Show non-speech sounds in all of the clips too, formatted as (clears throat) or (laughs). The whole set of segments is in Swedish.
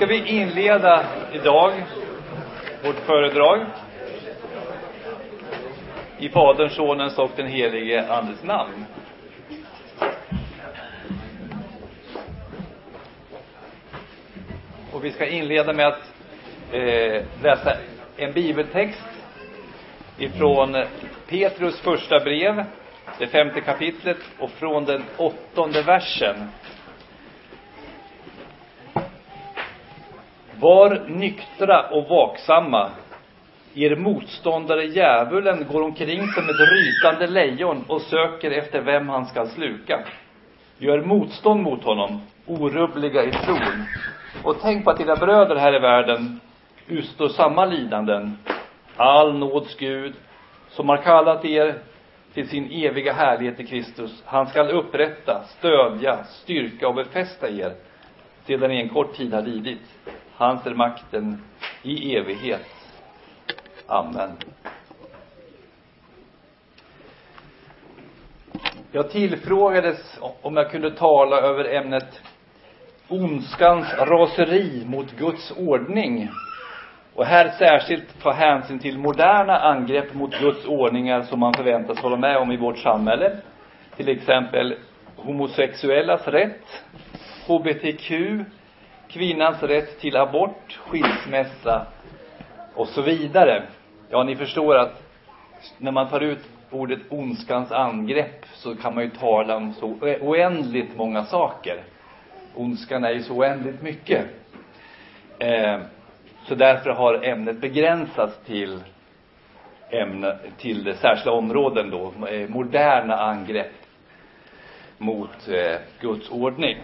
ska vi inleda idag vårt föredrag i Faderns, Sonens och den helige Andes namn. Och vi ska inleda med att eh, läsa en bibeltext ifrån Petrus första brev, det femte kapitlet och från den åttonde versen. Var nyktra och vaksamma. Er motståndare djävulen går omkring som ett rytande lejon och söker efter vem han skall sluka. Gör motstånd mot honom, orubbliga i tron. Och tänk på att era bröder här i världen utstår samma lidanden. All nåds Gud, som har kallat er till sin eviga härlighet i Kristus, han skall upprätta, stödja, styrka och befästa er sedan ni en kort tid har lidit. Hans är makten i evighet. Amen. Jag tillfrågades om jag kunde tala över ämnet ondskans raseri mot Guds ordning. Och här särskilt ta hänsyn till moderna angrepp mot Guds ordningar som man förväntas hålla med om i vårt samhälle. Till exempel homosexuellas rätt, HBTQ, kvinnans rätt till abort, skilsmässa och så vidare. Ja, ni förstår att när man tar ut ordet ondskans angrepp så kan man ju tala om så oändligt många saker. Ondskan är ju så oändligt mycket. Eh, så därför har ämnet begränsats till ämne, till särskilda områden då, eh, moderna angrepp mot eh, Guds ordning.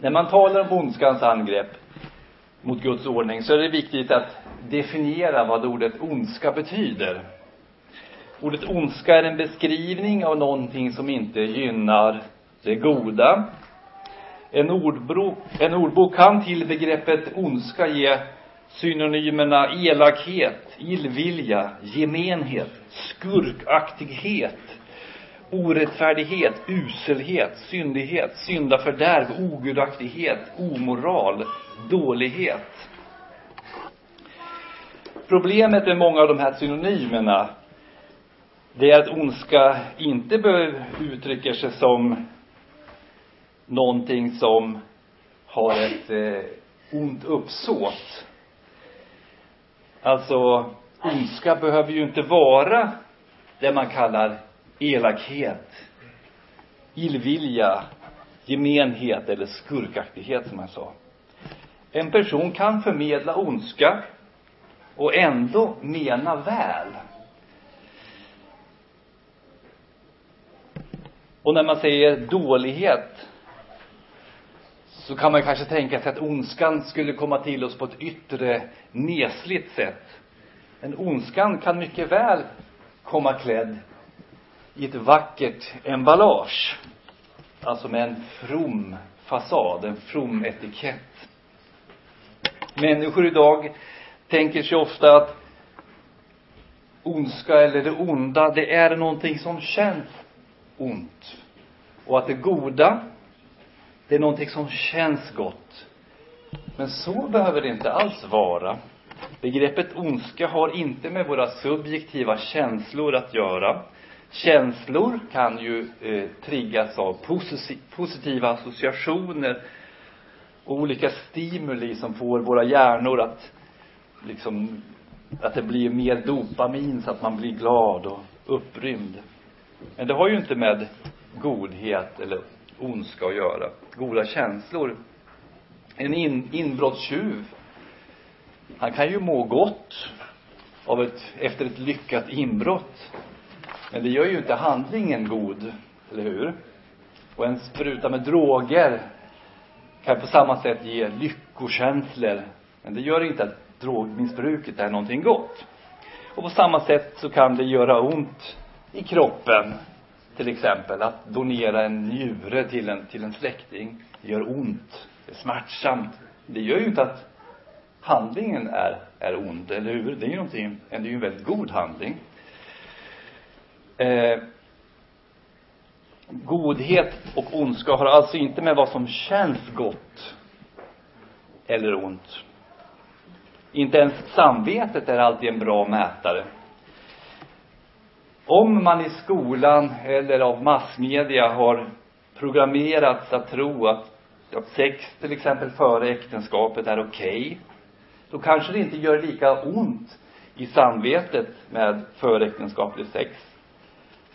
När man talar om ondskans angrepp mot Guds ordning så är det viktigt att definiera vad ordet ondska betyder. Ordet ondska är en beskrivning av någonting som inte gynnar det goda. En ordbok, en ordbok kan till begreppet ondska ge synonymerna elakhet, illvilja, gemenhet, skurkaktighet, orättfärdighet, uselhet, syndighet, syndafördärv, ogudaktighet, omoral, dålighet. Problemet med många av de här synonymerna det är att ondska inte behöver uttrycka sig som någonting som har ett eh, ont uppsåt. Alltså, ondska behöver ju inte vara det man kallar elakhet, illvilja, gemenhet eller skurkaktighet som jag sa. En person kan förmedla ondska och ändå mena väl. Och när man säger dålighet så kan man kanske tänka sig att ondskan skulle komma till oss på ett yttre nesligt sätt. Men ondskan kan mycket väl komma klädd i ett vackert emballage. Alltså med en from fasad, en from etikett. Människor idag tänker sig ofta att ondska eller det onda, det är någonting som känns ont. Och att det goda, det är någonting som känns gott. Men så behöver det inte alls vara. Begreppet ondska har inte med våra subjektiva känslor att göra. Känslor kan ju eh, triggas av positiva associationer och olika stimuli som får våra hjärnor att liksom att det blir mer dopamin så att man blir glad och upprymd. Men det har ju inte med godhet eller ondska att göra. Goda känslor. En in, inbrottstjuv, han kan ju må gott av ett, efter ett lyckat inbrott. Men det gör ju inte handlingen god, eller hur? Och en spruta med droger kan på samma sätt ge lyckokänslor. Men det gör inte att drogmissbruket är någonting gott. Och på samma sätt så kan det göra ont i kroppen. Till exempel att donera en njure till en, till en släkting. Det gör ont. Det är smärtsamt. Det gör ju inte att handlingen är, är ond, eller hur? Det är ju någonting, det är ju en väldigt god handling. Eh, godhet och ondska har alltså inte med vad som känns gott eller ont. Inte ens samvetet är alltid en bra mätare. Om man i skolan eller av massmedia har programmerats att tro att, att sex till exempel före äktenskapet är okej, okay, då kanske det inte gör lika ont i samvetet med föräktenskaplig sex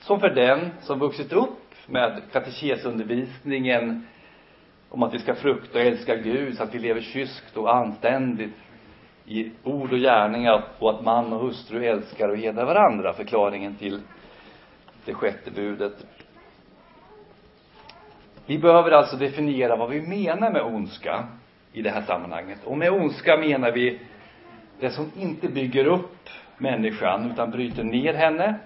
som för den som vuxit upp med katekesundervisningen om att vi ska frukta och älska Gud så att vi lever kyskt och anständigt i ord och gärningar och att man och hustru älskar och hedrar varandra, förklaringen till det sjätte budet. Vi behöver alltså definiera vad vi menar med ondska i det här sammanhanget. Och med ondska menar vi det som inte bygger upp människan utan bryter ner henne.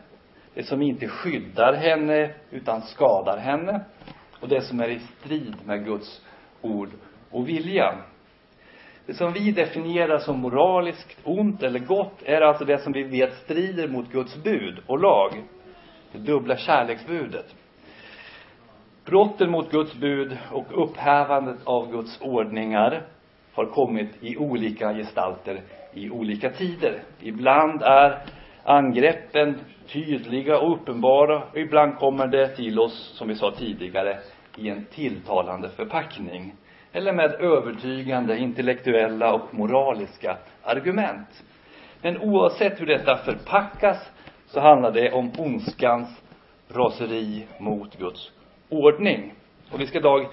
Det som inte skyddar henne utan skadar henne. Och det som är i strid med Guds ord och vilja. Det som vi definierar som moraliskt ont eller gott är alltså det som vi vet strider mot Guds bud och lag. Det dubbla kärleksbudet. Brotten mot Guds bud och upphävandet av Guds ordningar har kommit i olika gestalter i olika tider. Ibland är angreppen tydliga och uppenbara och ibland kommer det till oss, som vi sa tidigare, i en tilltalande förpackning eller med övertygande intellektuella och moraliska argument. Men oavsett hur detta förpackas så handlar det om ondskans raseri mot Guds ordning. Och vi ska idag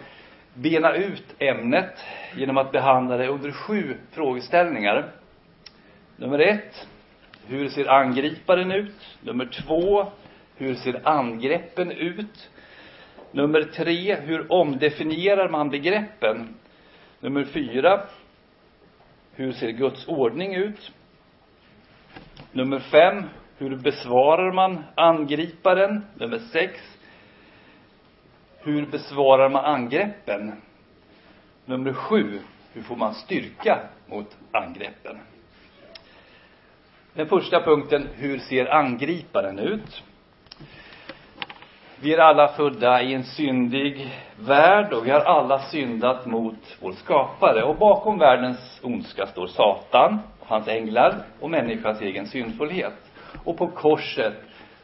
bena ut ämnet genom att behandla det under sju frågeställningar. Nummer ett, hur ser angriparen ut? Nummer två, hur ser angreppen ut? Nummer tre, hur omdefinierar man begreppen? Nummer fyra, hur ser Guds ordning ut? Nummer fem, hur besvarar man angriparen? Nummer sex, hur besvarar man angreppen? Nummer sju, hur får man styrka mot angreppen? Den första punkten, hur ser angriparen ut? Vi är alla födda i en syndig värld och vi har alla syndat mot vår skapare. Och bakom världens ondska står Satan och hans änglar och människans egen syndfullhet. Och på korset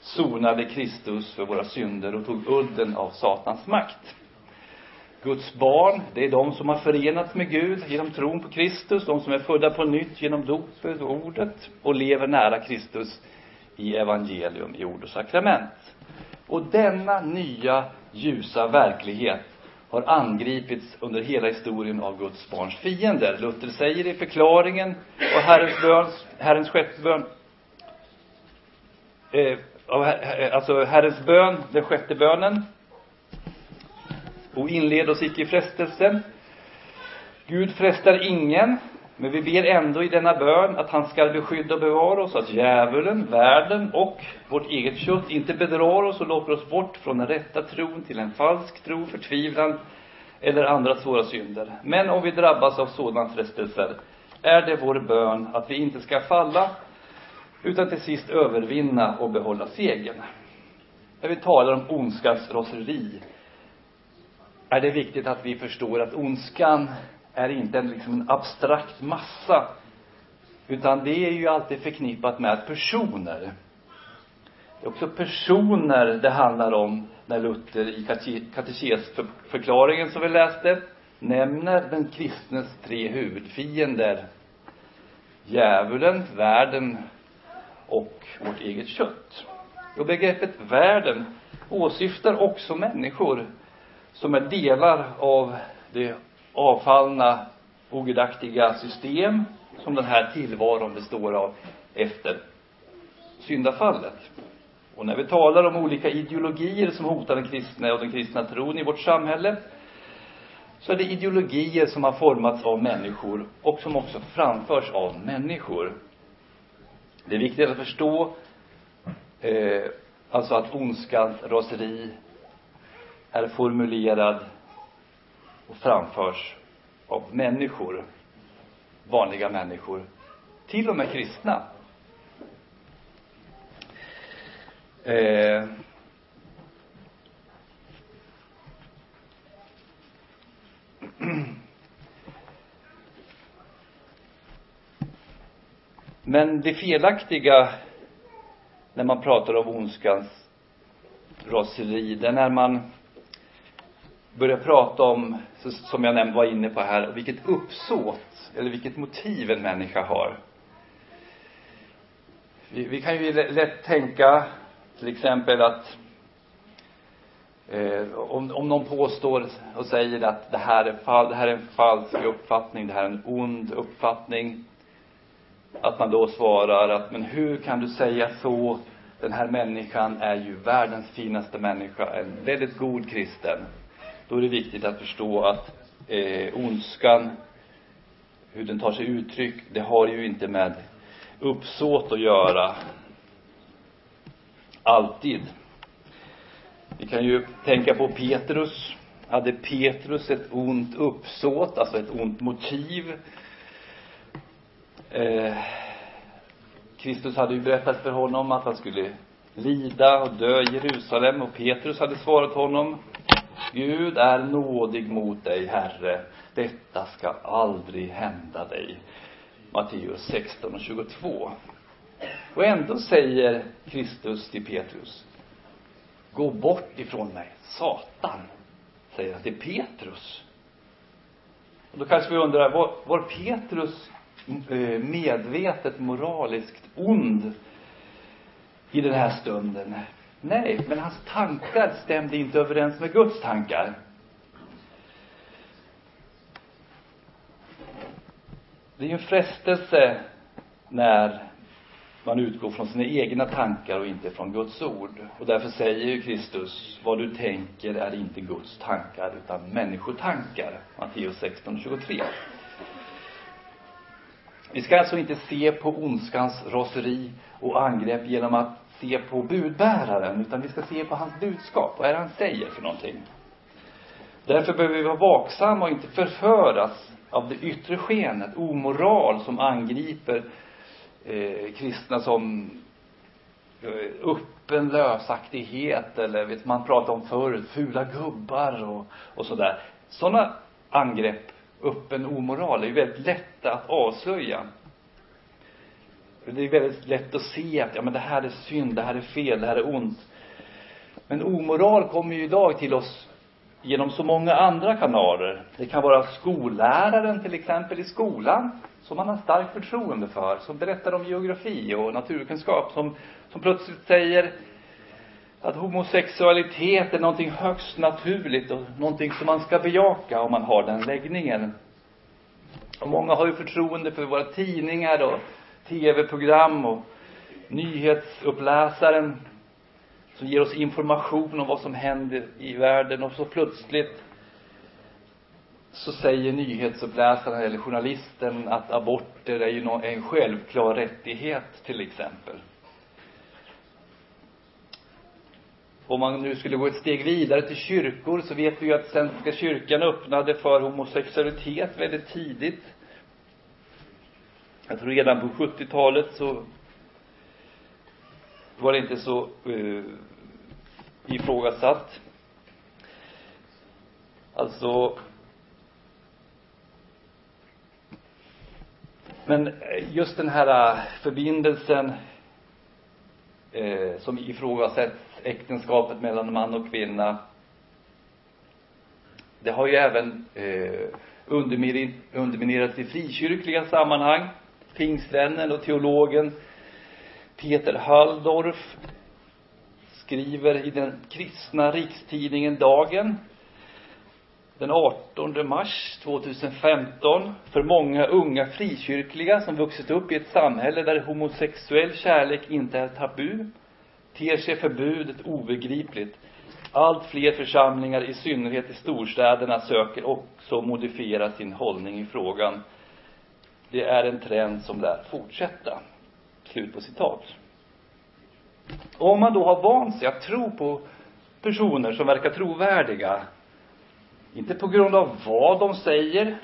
sonade Kristus för våra synder och tog udden av Satans makt. Guds barn, det är de som har förenats med Gud genom tron på Kristus, de som är födda på nytt genom dopet och ordet och lever nära Kristus i evangelium, i ord och sakrament. Och denna nya ljusa verklighet har angripits under hela historien av Guds barns fiender. Luther säger i förklaringen och Herrens bön, Herrens sjätte bön, eh, alltså Herrens bön, den sjätte bönen. Och inled oss icke i frestelsen. Gud frestar ingen, men vi ber ändå i denna bön att han skall beskydda och bevara oss, att djävulen, världen och vårt eget kött inte bedrar oss och låter oss bort från den rätta tron till en falsk tro, förtvivlan eller andra svåra synder. Men om vi drabbas av sådana frestelser är det vår bön att vi inte ska falla utan till sist övervinna och behålla segern. När vi talar om ondskans raseri är det viktigt att vi förstår att ondskan är inte en, liksom en abstrakt massa utan det är ju alltid förknippat med personer. Det är också personer det handlar om när Luther i katekesförklaringen som vi läste nämner den kristnes tre huvudfiender. Djävulen, världen och vårt eget kött. Och begreppet världen åsyftar också människor som är delar av det avfallna, ogudaktiga system som den här tillvaron består av efter syndafallet. Och när vi talar om olika ideologier som hotar den kristna och den kristna tron i vårt samhälle så är det ideologier som har formats av människor och som också framförs av människor. Det är viktigt att förstå eh, alltså att ondskans raseri är formulerad och framförs av människor, vanliga människor, till och med kristna. Eh, Men det felaktiga när man pratar om ondskans raseri, det är när man börjar prata om, som jag nämnde, var inne på här, vilket uppsåt eller vilket motiv en människa har. Vi, vi kan ju lätt tänka till exempel att eh, om, om någon påstår och säger att det här, är fall, det här är en falsk uppfattning, det här är en ond uppfattning. Att man då svarar att, men hur kan du säga så? Den här människan är ju världens finaste människa, en väldigt god kristen. Då är det viktigt att förstå att eh, ondskan, hur den tar sig uttryck, det har ju inte med uppsåt att göra. Alltid. Vi kan ju tänka på Petrus. Hade Petrus ett ont uppsåt, alltså ett ont motiv? Eh, Kristus hade ju berättat för honom att han skulle lida och dö i Jerusalem och Petrus hade svarat honom Gud är nådig mot dig, Herre. Detta ska aldrig hända dig. Matteus 16 och 22. Och ändå säger Kristus till Petrus, gå bort ifrån mig, Satan, säger han till Petrus. Och då kanske vi undrar, var, var Petrus eh, medvetet moraliskt ond i den här stunden? Nej, men hans tankar stämde inte överens med Guds tankar. Det är ju en frestelse när man utgår från sina egna tankar och inte från Guds ord. Och därför säger ju Kristus, vad du tänker är inte Guds tankar utan människotankar. Matteus 16, 23. Vi ska alltså inte se på ondskans raseri och angrepp genom att se på budbäraren, utan vi ska se på hans budskap. Vad är det han säger för någonting? Därför behöver vi vara vaksamma och inte förföras av det yttre skenet, omoral som angriper eh, kristna som eh, öppen lösaktighet eller vet man pratar om förr, fula gubbar och, och sådär. Sådana angrepp, öppen omoral, är ju väldigt lätta att avslöja. Det är väldigt lätt att se att, ja men det här är synd, det här är fel, det här är ont. Men omoral kommer ju idag till oss genom så många andra kanaler. Det kan vara skolläraren till exempel i skolan, som man har starkt förtroende för, som berättar om geografi och naturkunskap, som, som plötsligt säger att homosexualitet är någonting högst naturligt och någonting som man ska bejaka om man har den läggningen. Och många har ju förtroende för våra tidningar och tv-program och nyhetsuppläsaren som ger oss information om vad som händer i världen och så plötsligt så säger nyhetsuppläsaren eller journalisten att aborter är ju en självklar rättighet till exempel. Om man nu skulle gå ett steg vidare till kyrkor så vet vi ju att Svenska kyrkan öppnade för homosexualitet väldigt tidigt. Jag tror redan på 70-talet så var det inte så uh, ifrågasatt. Alltså Men eh, just den här eh, förbindelsen eh, som ifrågasätts, äktenskapet mellan man och kvinna. Det har ju även eh, underminerats i frikyrkliga sammanhang. Pingstvännen och teologen Peter Halldorf skriver i den kristna rikstidningen Dagen den 18 mars 2015 för många unga frikyrkliga som vuxit upp i ett samhälle där homosexuell kärlek inte är tabu ter sig förbudet obegripligt. Allt fler församlingar, i synnerhet i storstäderna, söker också modifiera sin hållning i frågan. Det är en trend som lär fortsätta. Slut på citat. Om man då har vant sig att tro på personer som verkar trovärdiga, inte på grund av vad de säger,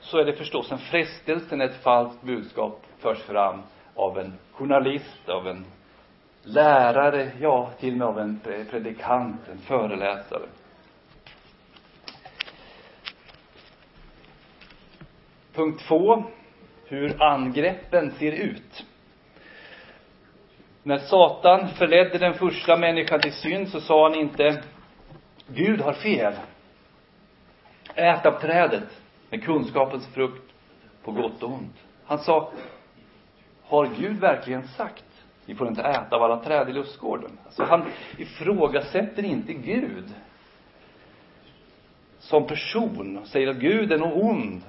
så är det förstås en frestelse när ett falskt budskap förs fram av en journalist, av en lärare, ja, till och med av en predikant, en föreläsare. Punkt två. hur angreppen ser ut. När Satan förledde den första människan till synd så sa han inte Gud har fel. Ät av trädet med kunskapens frukt på gott och ont. Han sa Har Gud verkligen sagt ni får inte äta av alla träd i lustgården? Alltså han ifrågasätter inte Gud som person, säger att Gud är någon ond.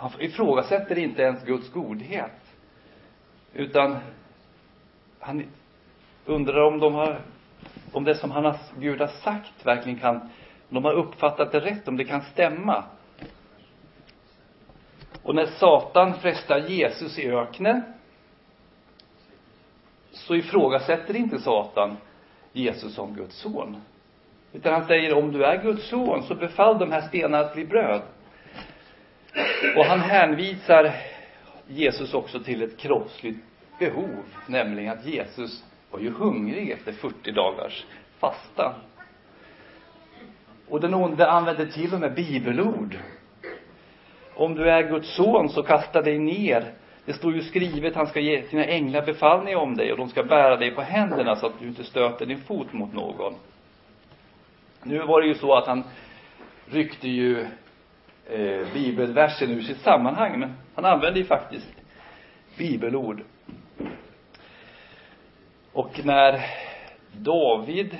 Han ifrågasätter inte ens Guds godhet. Utan han undrar om de har, om det som han har, Gud har sagt verkligen kan, om de har uppfattat det rätt, om det kan stämma. Och när Satan frestar Jesus i öknen så ifrågasätter inte Satan Jesus som Guds son. Utan han säger om du är Guds son så befall de här stenarna att bli bröd. Och han hänvisar Jesus också till ett kroppsligt behov, nämligen att Jesus var ju hungrig efter 40 dagars fasta. Och den onde använder till och med bibelord. Om du är Guds son så kasta dig ner. Det står ju skrivet, han ska ge sina änglar befallning om dig och de ska bära dig på händerna så att du inte stöter din fot mot någon. Nu var det ju så att han ryckte ju eh, bibelversen ur sitt sammanhang, men han använde ju faktiskt bibelord. Och när David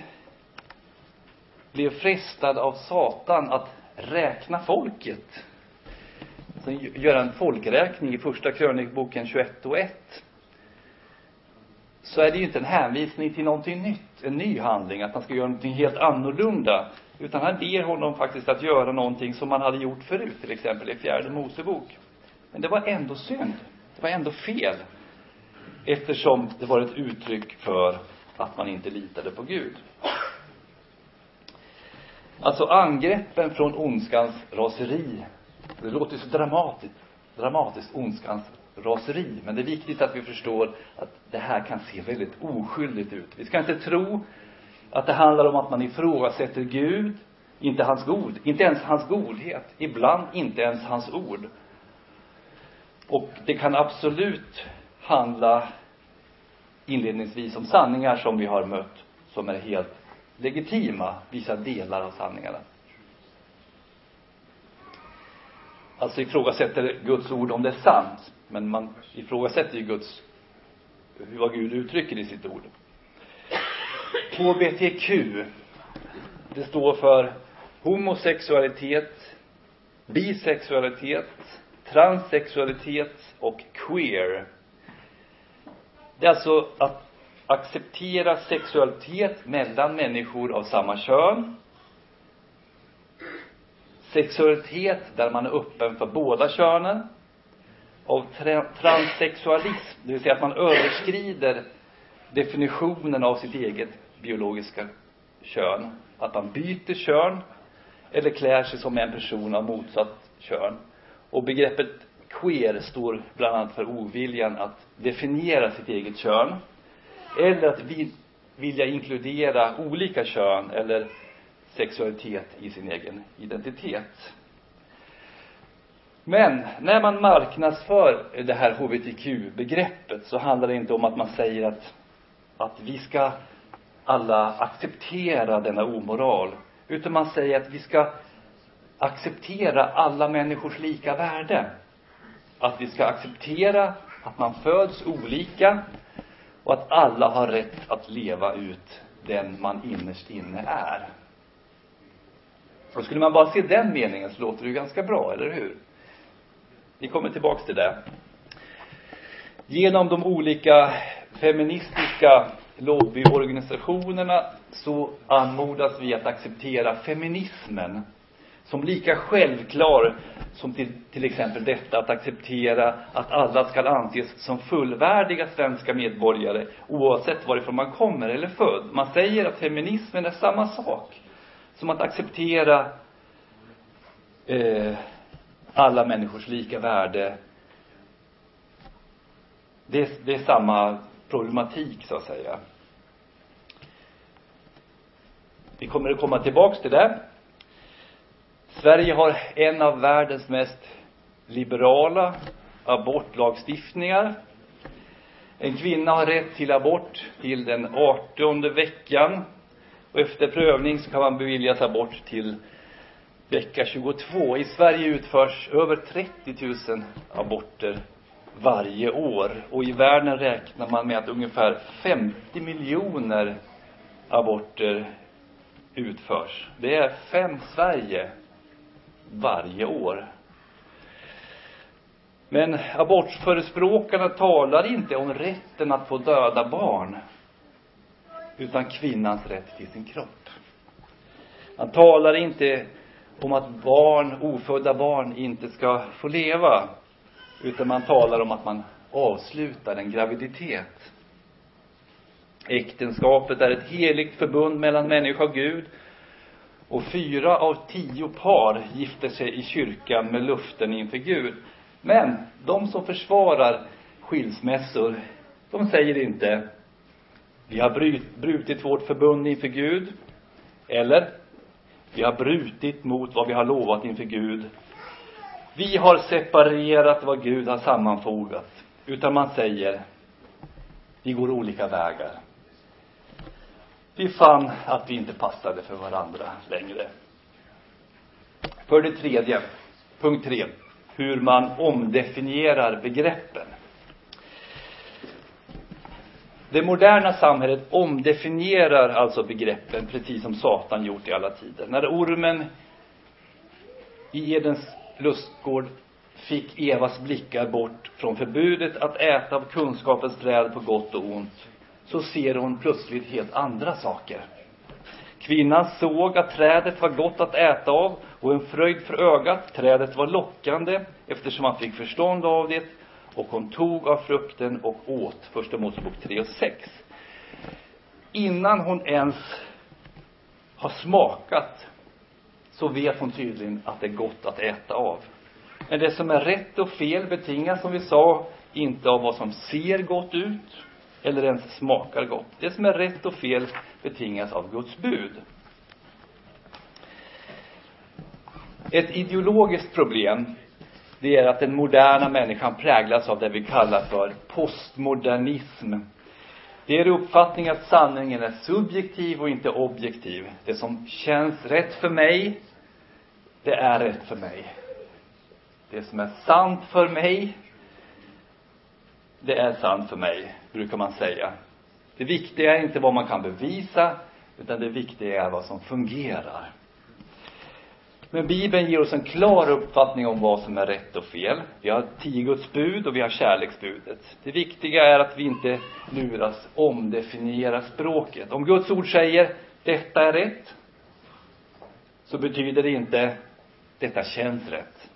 blev frestad av Satan att räkna folket, så göra en folkräkning i första krönikboken 21 och 1, så är det ju inte en hänvisning till någonting nytt, en ny handling, att man ska göra någonting helt annorlunda. Utan han ber honom faktiskt att göra någonting som man hade gjort förut, till exempel i fjärde Mosebok. Men det var ändå synd. Det var ändå fel. Eftersom det var ett uttryck för att man inte litade på Gud. Alltså angreppen från ondskans raseri. Det låter så dramatiskt. Dramatiskt, ondskans raseri. Men det är viktigt att vi förstår att det här kan se väldigt oskyldigt ut. Vi ska inte tro att det handlar om att man ifrågasätter Gud, inte hans god, inte ens hans godhet, ibland inte ens hans ord. Och det kan absolut handla inledningsvis om sanningar som vi har mött, som är helt legitima, vissa delar av sanningarna. Alltså ifrågasätter Guds ord om det är sant. Men man ifrågasätter ju Guds, vad Gud uttrycker i sitt ord. HBTQ, det står för homosexualitet, bisexualitet, transsexualitet och queer. Det är alltså att acceptera sexualitet mellan människor av samma kön. Sexualitet där man är öppen för båda könen av transsexualism, det vill säga att man överskrider definitionen av sitt eget biologiska kön. Att man byter kön eller klär sig som en person av motsatt kön. Och begreppet queer står bland annat för oviljan att definiera sitt eget kön. Eller att vi vilja inkludera olika kön eller sexualitet i sin egen identitet. Men när man marknadsför det här hbtq-begreppet så handlar det inte om att man säger att, att vi ska alla acceptera denna omoral. Utan man säger att vi ska acceptera alla människors lika värde. Att vi ska acceptera att man föds olika och att alla har rätt att leva ut den man innerst inne är. Och skulle man bara se den meningen så låter det ju ganska bra, eller hur? Vi kommer tillbaks till det. Genom de olika feministiska lobbyorganisationerna så anmodas vi att acceptera feminismen som lika självklar som till, till exempel detta att acceptera att alla ska anses som fullvärdiga svenska medborgare oavsett varifrån man kommer eller född. Man säger att feminismen är samma sak som att acceptera eh, alla människors lika värde. Det, det är samma problematik, så att säga. Vi kommer att komma tillbaks till det. Sverige har en av världens mest liberala abortlagstiftningar. En kvinna har rätt till abort till den artonde veckan. Och efter prövning så kan man beviljas abort till vecka 22. I Sverige utförs över 30 000 aborter varje år. Och i världen räknar man med att ungefär 50 miljoner aborter utförs. Det är fem Sverige varje år. Men abortförespråkarna talar inte om rätten att få döda barn, utan kvinnans rätt till sin kropp. Man talar inte om att barn, ofödda barn, inte ska få leva, utan man talar om att man avslutar en graviditet. Äktenskapet är ett heligt förbund mellan människa och Gud. Och fyra av tio par gifter sig i kyrkan med luften inför Gud. Men de som försvarar skilsmässor, de säger inte vi har brutit vårt förbund inför Gud. Eller vi har brutit mot vad vi har lovat inför Gud. Vi har separerat vad Gud har sammanfogat. Utan man säger vi går olika vägar. Vi fann att vi inte passade för varandra längre. För det tredje, punkt tre, hur man omdefinierar begreppen. Det moderna samhället omdefinierar alltså begreppen precis som Satan gjort i alla tider. När ormen i Edens lustgård fick Evas blickar bort från förbudet att äta av kunskapens träd på gott och ont, så ser hon plötsligt helt andra saker. Kvinnan såg att trädet var gott att äta av och en fröjd för ögat. Trädet var lockande eftersom man fick förstånd av det och hon tog av frukten och åt. Första Mosebok 3 och 6. Innan hon ens har smakat så vet hon tydligen att det är gott att äta av. Men det som är rätt och fel betingas, som vi sa, inte av vad som ser gott ut eller ens smakar gott. Det som är rätt och fel betingas av Guds bud. Ett ideologiskt problem, det är att den moderna människan präglas av det vi kallar för postmodernism. Det är uppfattningen att sanningen är subjektiv och inte objektiv. Det som känns rätt för mig, det är rätt för mig. Det som är sant för mig, det är sant för mig, brukar man säga. Det viktiga är inte vad man kan bevisa, utan det viktiga är vad som fungerar. Men Bibeln ger oss en klar uppfattning om vad som är rätt och fel. Vi har tio Guds bud och vi har kärleksbudet. Det viktiga är att vi inte luras omdefiniera språket. Om Guds ord säger detta är rätt, så betyder det inte detta känns rätt.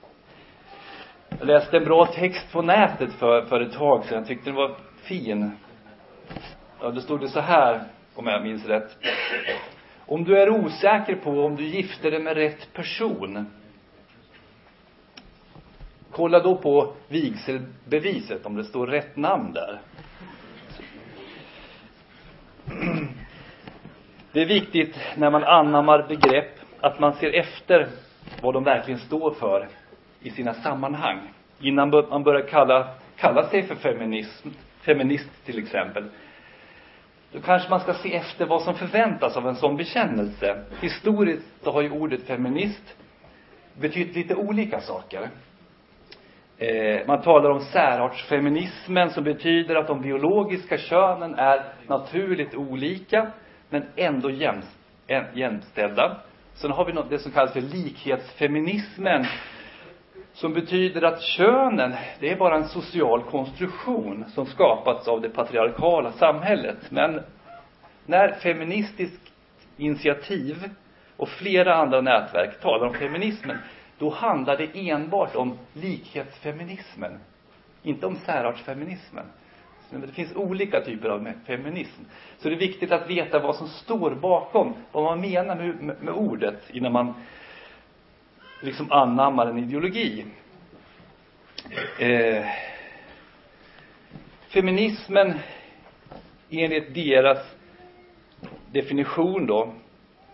Jag läste en bra text på nätet för, för ett tag sedan. Jag tyckte den var fin. Ja, då stod det så här, om jag minns rätt. Om du är osäker på om du gifter dig med rätt person, kolla då på vigselbeviset, om det står rätt namn där. Det är viktigt när man anammar begrepp att man ser efter vad de verkligen står för i sina sammanhang. Innan man börjar kalla, kalla sig för feminism, feminist till exempel, då kanske man ska se efter vad som förväntas av en sån bekännelse. Historiskt så har ju ordet feminist betytt lite olika saker. Eh, man talar om särartsfeminismen som betyder att de biologiska könen är naturligt olika men ändå jämställda. Sen har vi något, det som kallas för likhetsfeminismen som betyder att könen, det är bara en social konstruktion som skapats av det patriarkala samhället. Men när Feministiskt initiativ och flera andra nätverk talar om feminismen, då handlar det enbart om likhetsfeminismen, inte om särartsfeminismen. Men det finns olika typer av feminism. Så det är viktigt att veta vad som står bakom, vad man menar med, med, med ordet, innan man liksom anammar en ideologi. Eh, feminismen, enligt deras definition då,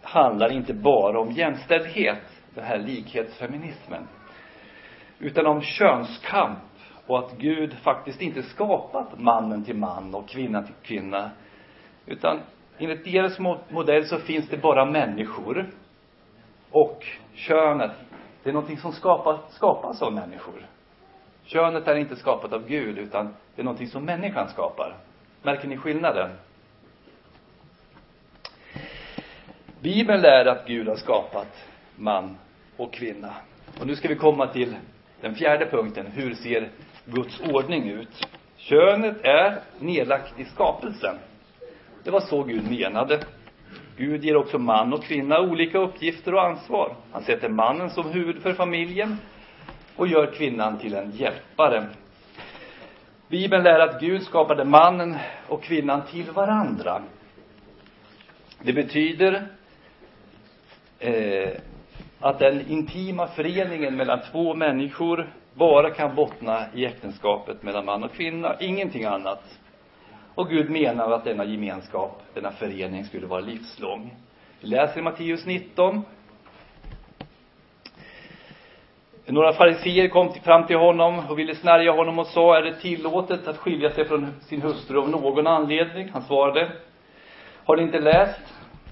handlar inte bara om jämställdhet, den här likhetsfeminismen. utan om könskamp och att Gud faktiskt inte skapat mannen till man och kvinnan till kvinna. Utan enligt deras modell så finns det bara människor. Och könet, det är någonting som skapas, skapas av människor. Könet är inte skapat av Gud, utan det är någonting som människan skapar. Märker ni skillnaden? Bibeln lär att Gud har skapat man och kvinna. Och nu ska vi komma till den fjärde punkten. Hur ser Guds ordning ut? Könet är nedlagt i skapelsen. Det var så Gud menade. Gud ger också man och kvinna olika uppgifter och ansvar. Han sätter mannen som huvud för familjen och gör kvinnan till en hjälpare. Bibeln lär att Gud skapade mannen och kvinnan till varandra. Det betyder eh, att den intima föreningen mellan två människor bara kan bottna i äktenskapet mellan man och kvinna, ingenting annat. Och Gud menar att denna gemenskap, denna förening skulle vara livslång. Vi läser i Matteus 19. Några fariseer kom fram till honom och ville snärja honom och sa, är det tillåtet att skilja sig från sin hustru av någon anledning? Han svarade, har ni inte läst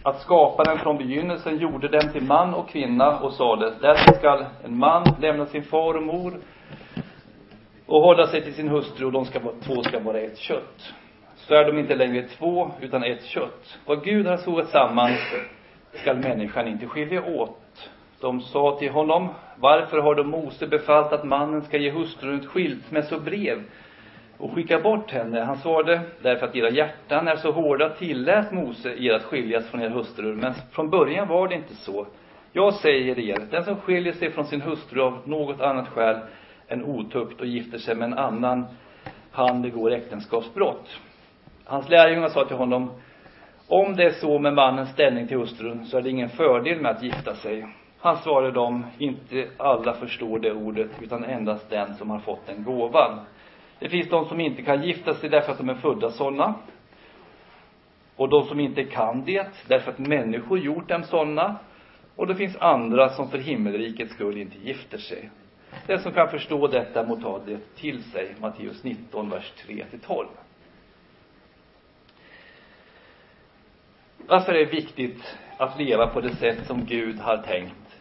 att skaparen från begynnelsen gjorde dem till man och kvinna och sade, därför skall en man lämna sin far och mor och hålla sig till sin hustru och de ska, två ska vara ett kött. Så är de inte längre två, utan ett kött. Vad Gud har sågat samman skall människan inte skilja åt. De sa till honom, varför har då Mose befallt att mannen ska ge hustrun ett skilsmässobrev och skicka bort henne? Han svarade, därför att era hjärtan är så hårda tillät Mose er att skiljas från er hustru, men från början var det inte så. Jag säger er, den som skiljer sig från sin hustru av något annat skäl en otukt och gifter sig med en annan, han begår äktenskapsbrott. Hans lärjungar sa till honom, om det är så med mannens ställning till hustrun så är det ingen fördel med att gifta sig. Han svarade dem, inte alla förstår det ordet, utan endast den som har fått den gåvan. Det finns de som inte kan gifta sig därför att de är födda sådana. Och de som inte kan det, därför att människor gjort dem sådana. Och det finns andra som för himmelrikets skull inte gifter sig. Den som kan förstå detta må ta det till sig. Matteus 19, vers 3 12. Varför är det viktigt att leva på det sätt som Gud har tänkt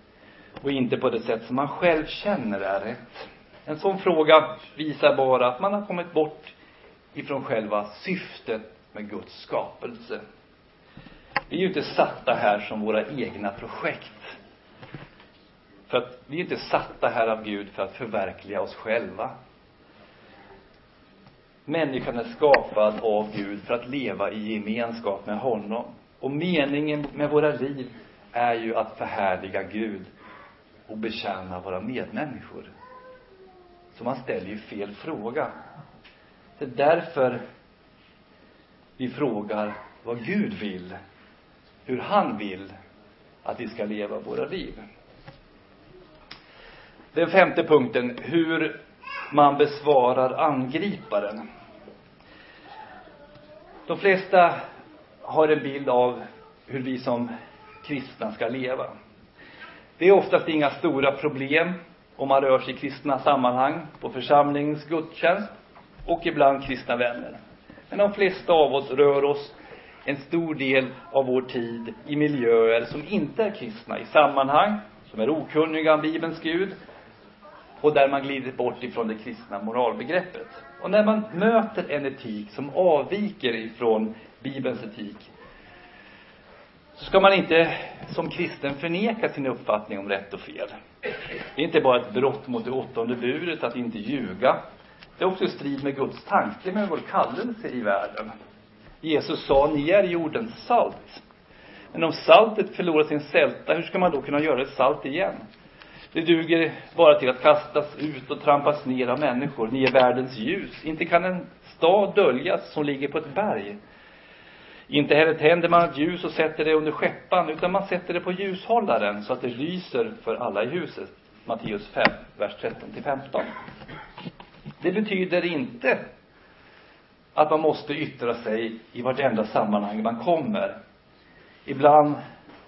och inte på det sätt som man själv känner är rätt? En sån fråga visar bara att man har kommit bort ifrån själva syftet med Guds skapelse. Vi är ju inte satta här som våra egna projekt. För att vi är inte satta här av Gud för att förverkliga oss själva. Människan är skapad av Gud för att leva i gemenskap med honom. Och meningen med våra liv är ju att förhärliga Gud och betjäna våra medmänniskor. Så man ställer ju fel fråga. Det är därför vi frågar vad Gud vill, hur han vill att vi ska leva våra liv. Den femte punkten, hur man besvarar angriparen. De flesta har en bild av hur vi som kristna ska leva. Det är oftast inga stora problem om man rör sig i kristna sammanhang, på församlingens gudstjänst och ibland kristna vänner. Men de flesta av oss rör oss en stor del av vår tid i miljöer som inte är kristna, i sammanhang som är okunniga om Bibelns Gud och där man glidit bort ifrån det kristna moralbegreppet. Och när man möter en etik som avviker ifrån Bibelns etik så ska man inte som kristen förneka sin uppfattning om rätt och fel. Det är inte bara ett brott mot det åttonde budet att inte ljuga. Det är också i strid med Guds tanke med vår kallelse i världen. Jesus sa, ni är jordens salt. Men om saltet förlorar sin sälta, hur ska man då kunna göra det salt igen? Det duger bara till att kastas ut och trampas ner av människor. Ni är världens ljus. Inte kan en stad döljas som ligger på ett berg. Inte heller tänder man ett ljus och sätter det under skeppan, utan man sätter det på ljushållaren så att det lyser för alla i huset. Matteus 5, vers 13 till 15. Det betyder inte att man måste yttra sig i vartenda sammanhang man kommer. Ibland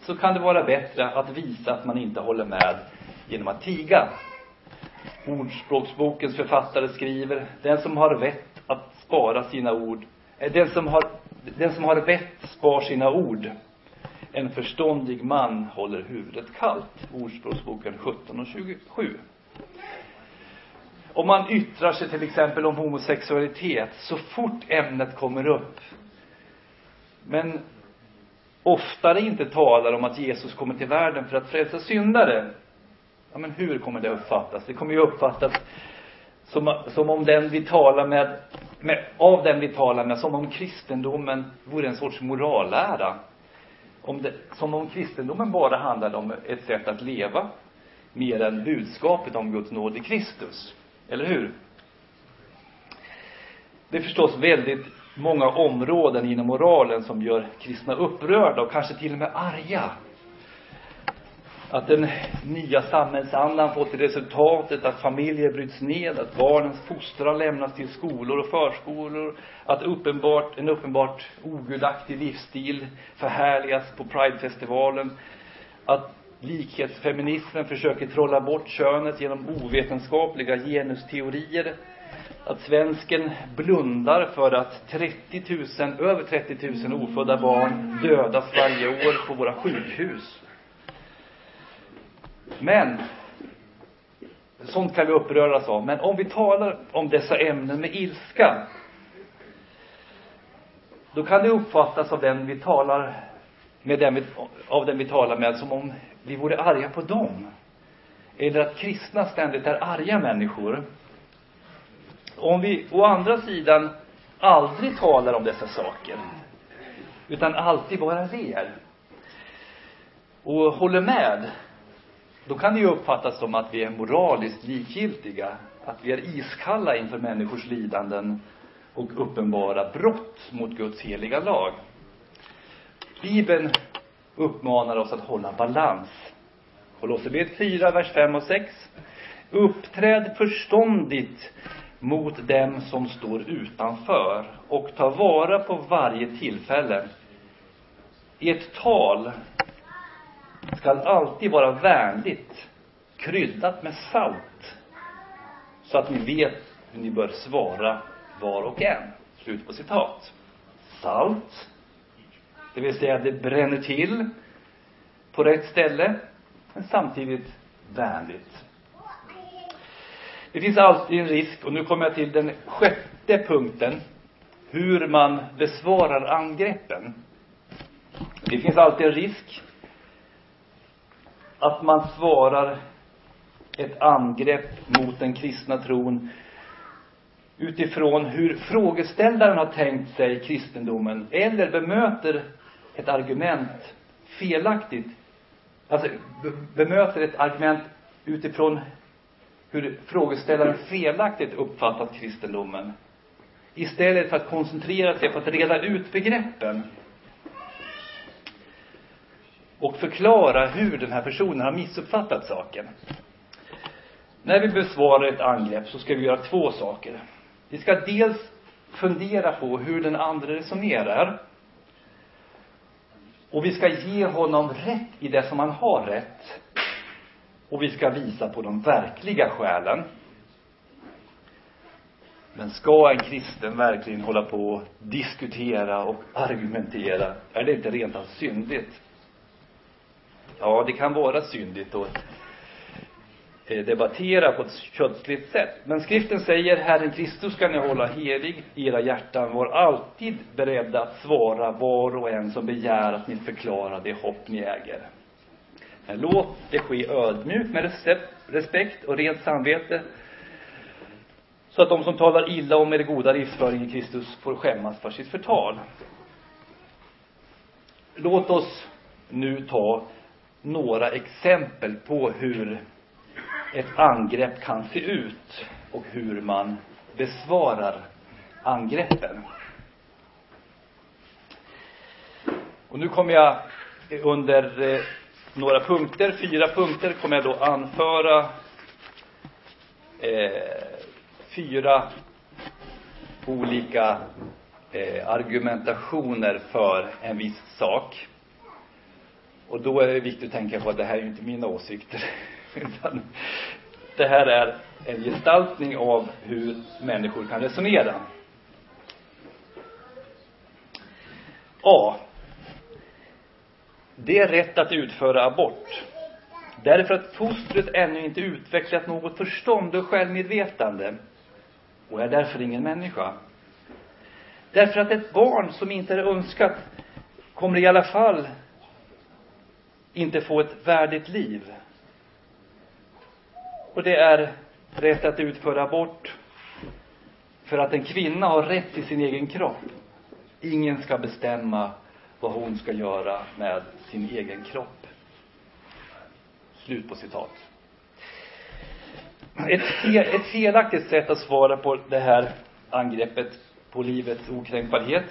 så kan det vara bättre att visa att man inte håller med genom att tiga. Ordspråksbokens författare skriver, den som har vett att spara sina ord, eh, den som har, den som har vett spar sina ord. En förståndig man håller huvudet kallt. Ordspråksboken 17 och 27. Om man yttrar sig till exempel om homosexualitet, så fort ämnet kommer upp, men oftare inte talar om att Jesus kommer till världen för att frälsa syndare, ja men hur kommer det uppfattas? Det kommer ju uppfattas som, som om den vi talar med, med, av den vi talar med, som om kristendomen vore en sorts morallära. Om det, som om kristendomen bara handlade om ett sätt att leva, mer än budskapet om Guds nåd i Kristus. Eller hur? Det är förstås väldigt många områden inom moralen som gör kristna upprörda och kanske till och med arga. Att den nya samhällsandan fått till resultatet att familjer bryts ned, att barnens fostran lämnas till skolor och förskolor, att uppenbart, en uppenbart ogudaktig livsstil förhärligas på Pridefestivalen, att likhetsfeminismen försöker trolla bort könet genom ovetenskapliga genusteorier, att svensken blundar för att 30 000, över 30 000 ofödda barn dödas varje år på våra sjukhus. Men, sånt kan vi uppröras av. Men om vi talar om dessa ämnen med ilska, då kan det uppfattas av den vi talar med den vi, av den vi talar med som om vi vore arga på dem. Eller att kristna ständigt är arga människor. Om vi å andra sidan aldrig talar om dessa saker, utan alltid bara ler och håller med, då kan det ju uppfattas som att vi är moraliskt likgiltiga, att vi är iskalla inför människors lidanden och uppenbara brott mot Guds heliga lag. Bibeln uppmanar oss att hålla balans. Kolosserbrevet 4, vers 5 och 6. Uppträd förståndigt mot dem som står utanför och ta vara på varje tillfälle. Ert tal skall alltid vara vänligt, kryddat med salt, så att ni vet hur ni bör svara var och en. Slut på citat. Salt, det vill säga det bränner till på rätt ställe, men samtidigt vänligt. Det finns alltid en risk, och nu kommer jag till den sjätte punkten, hur man besvarar angreppen. Det finns alltid en risk att man svarar ett angrepp mot den kristna tron utifrån hur frågeställaren har tänkt sig kristendomen, eller bemöter ett argument felaktigt. Alltså, bemöter ett argument utifrån hur frågeställaren felaktigt uppfattat kristendomen. Istället för att koncentrera sig på att reda ut begreppen. Och förklara hur den här personen har missuppfattat saken. När vi besvarar ett angrepp så ska vi göra två saker. Vi ska dels fundera på hur den andra resonerar. Och vi ska ge honom rätt i det som han har rätt. Och vi ska visa på de verkliga skälen. Men ska en kristen verkligen hålla på och diskutera och argumentera? Är det inte rent av syndigt? Ja, det kan vara syndigt att eh, debattera på ett kötsligt sätt. Men skriften säger, Herren Kristus ska ni hålla helig i era hjärtan. Var alltid beredda att svara var och en som begär att ni förklarar det hopp ni äger. Men låt det ske ödmjukt med respekt och rent samvete. Så att de som talar illa om er goda livsföring i Kristus får skämmas för sitt förtal. Låt oss nu ta några exempel på hur ett angrepp kan se ut och hur man besvarar angreppen. Och nu kommer jag under eh, några punkter, fyra punkter, kommer jag då anföra eh, fyra olika eh, argumentationer för en viss sak. Och då är det viktigt att tänka på att det här är ju inte mina åsikter. (laughs) Utan det här är en gestaltning av hur människor kan resonera. A. Det är rätt att utföra abort. Därför att fostret ännu inte utvecklat något förstånd och självmedvetande och är därför ingen människa. Därför att ett barn som inte är önskat kommer i alla fall inte få ett värdigt liv. Och det är rätt att utföra abort för att en kvinna har rätt till sin egen kropp. Ingen ska bestämma vad hon ska göra med sin egen kropp. Slut på citat. Ett, fel, ett felaktigt sätt att svara på det här angreppet på livets okränkbarhet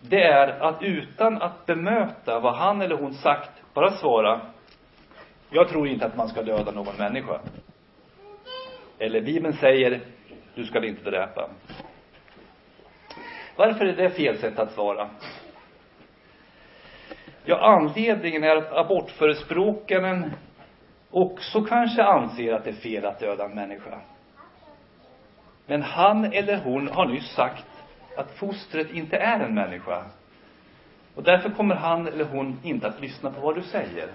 det är att utan att bemöta vad han eller hon sagt bara svara jag tror inte att man ska döda någon människa. Eller Bibeln säger du ska inte dräpa. Varför är det fel sätt att svara? Ja, anledningen är att abortförespråkaren också kanske anser att det är fel att döda en människa. Men han eller hon har nyss sagt att fostret inte är en människa. Och därför kommer han eller hon inte att lyssna på vad du säger.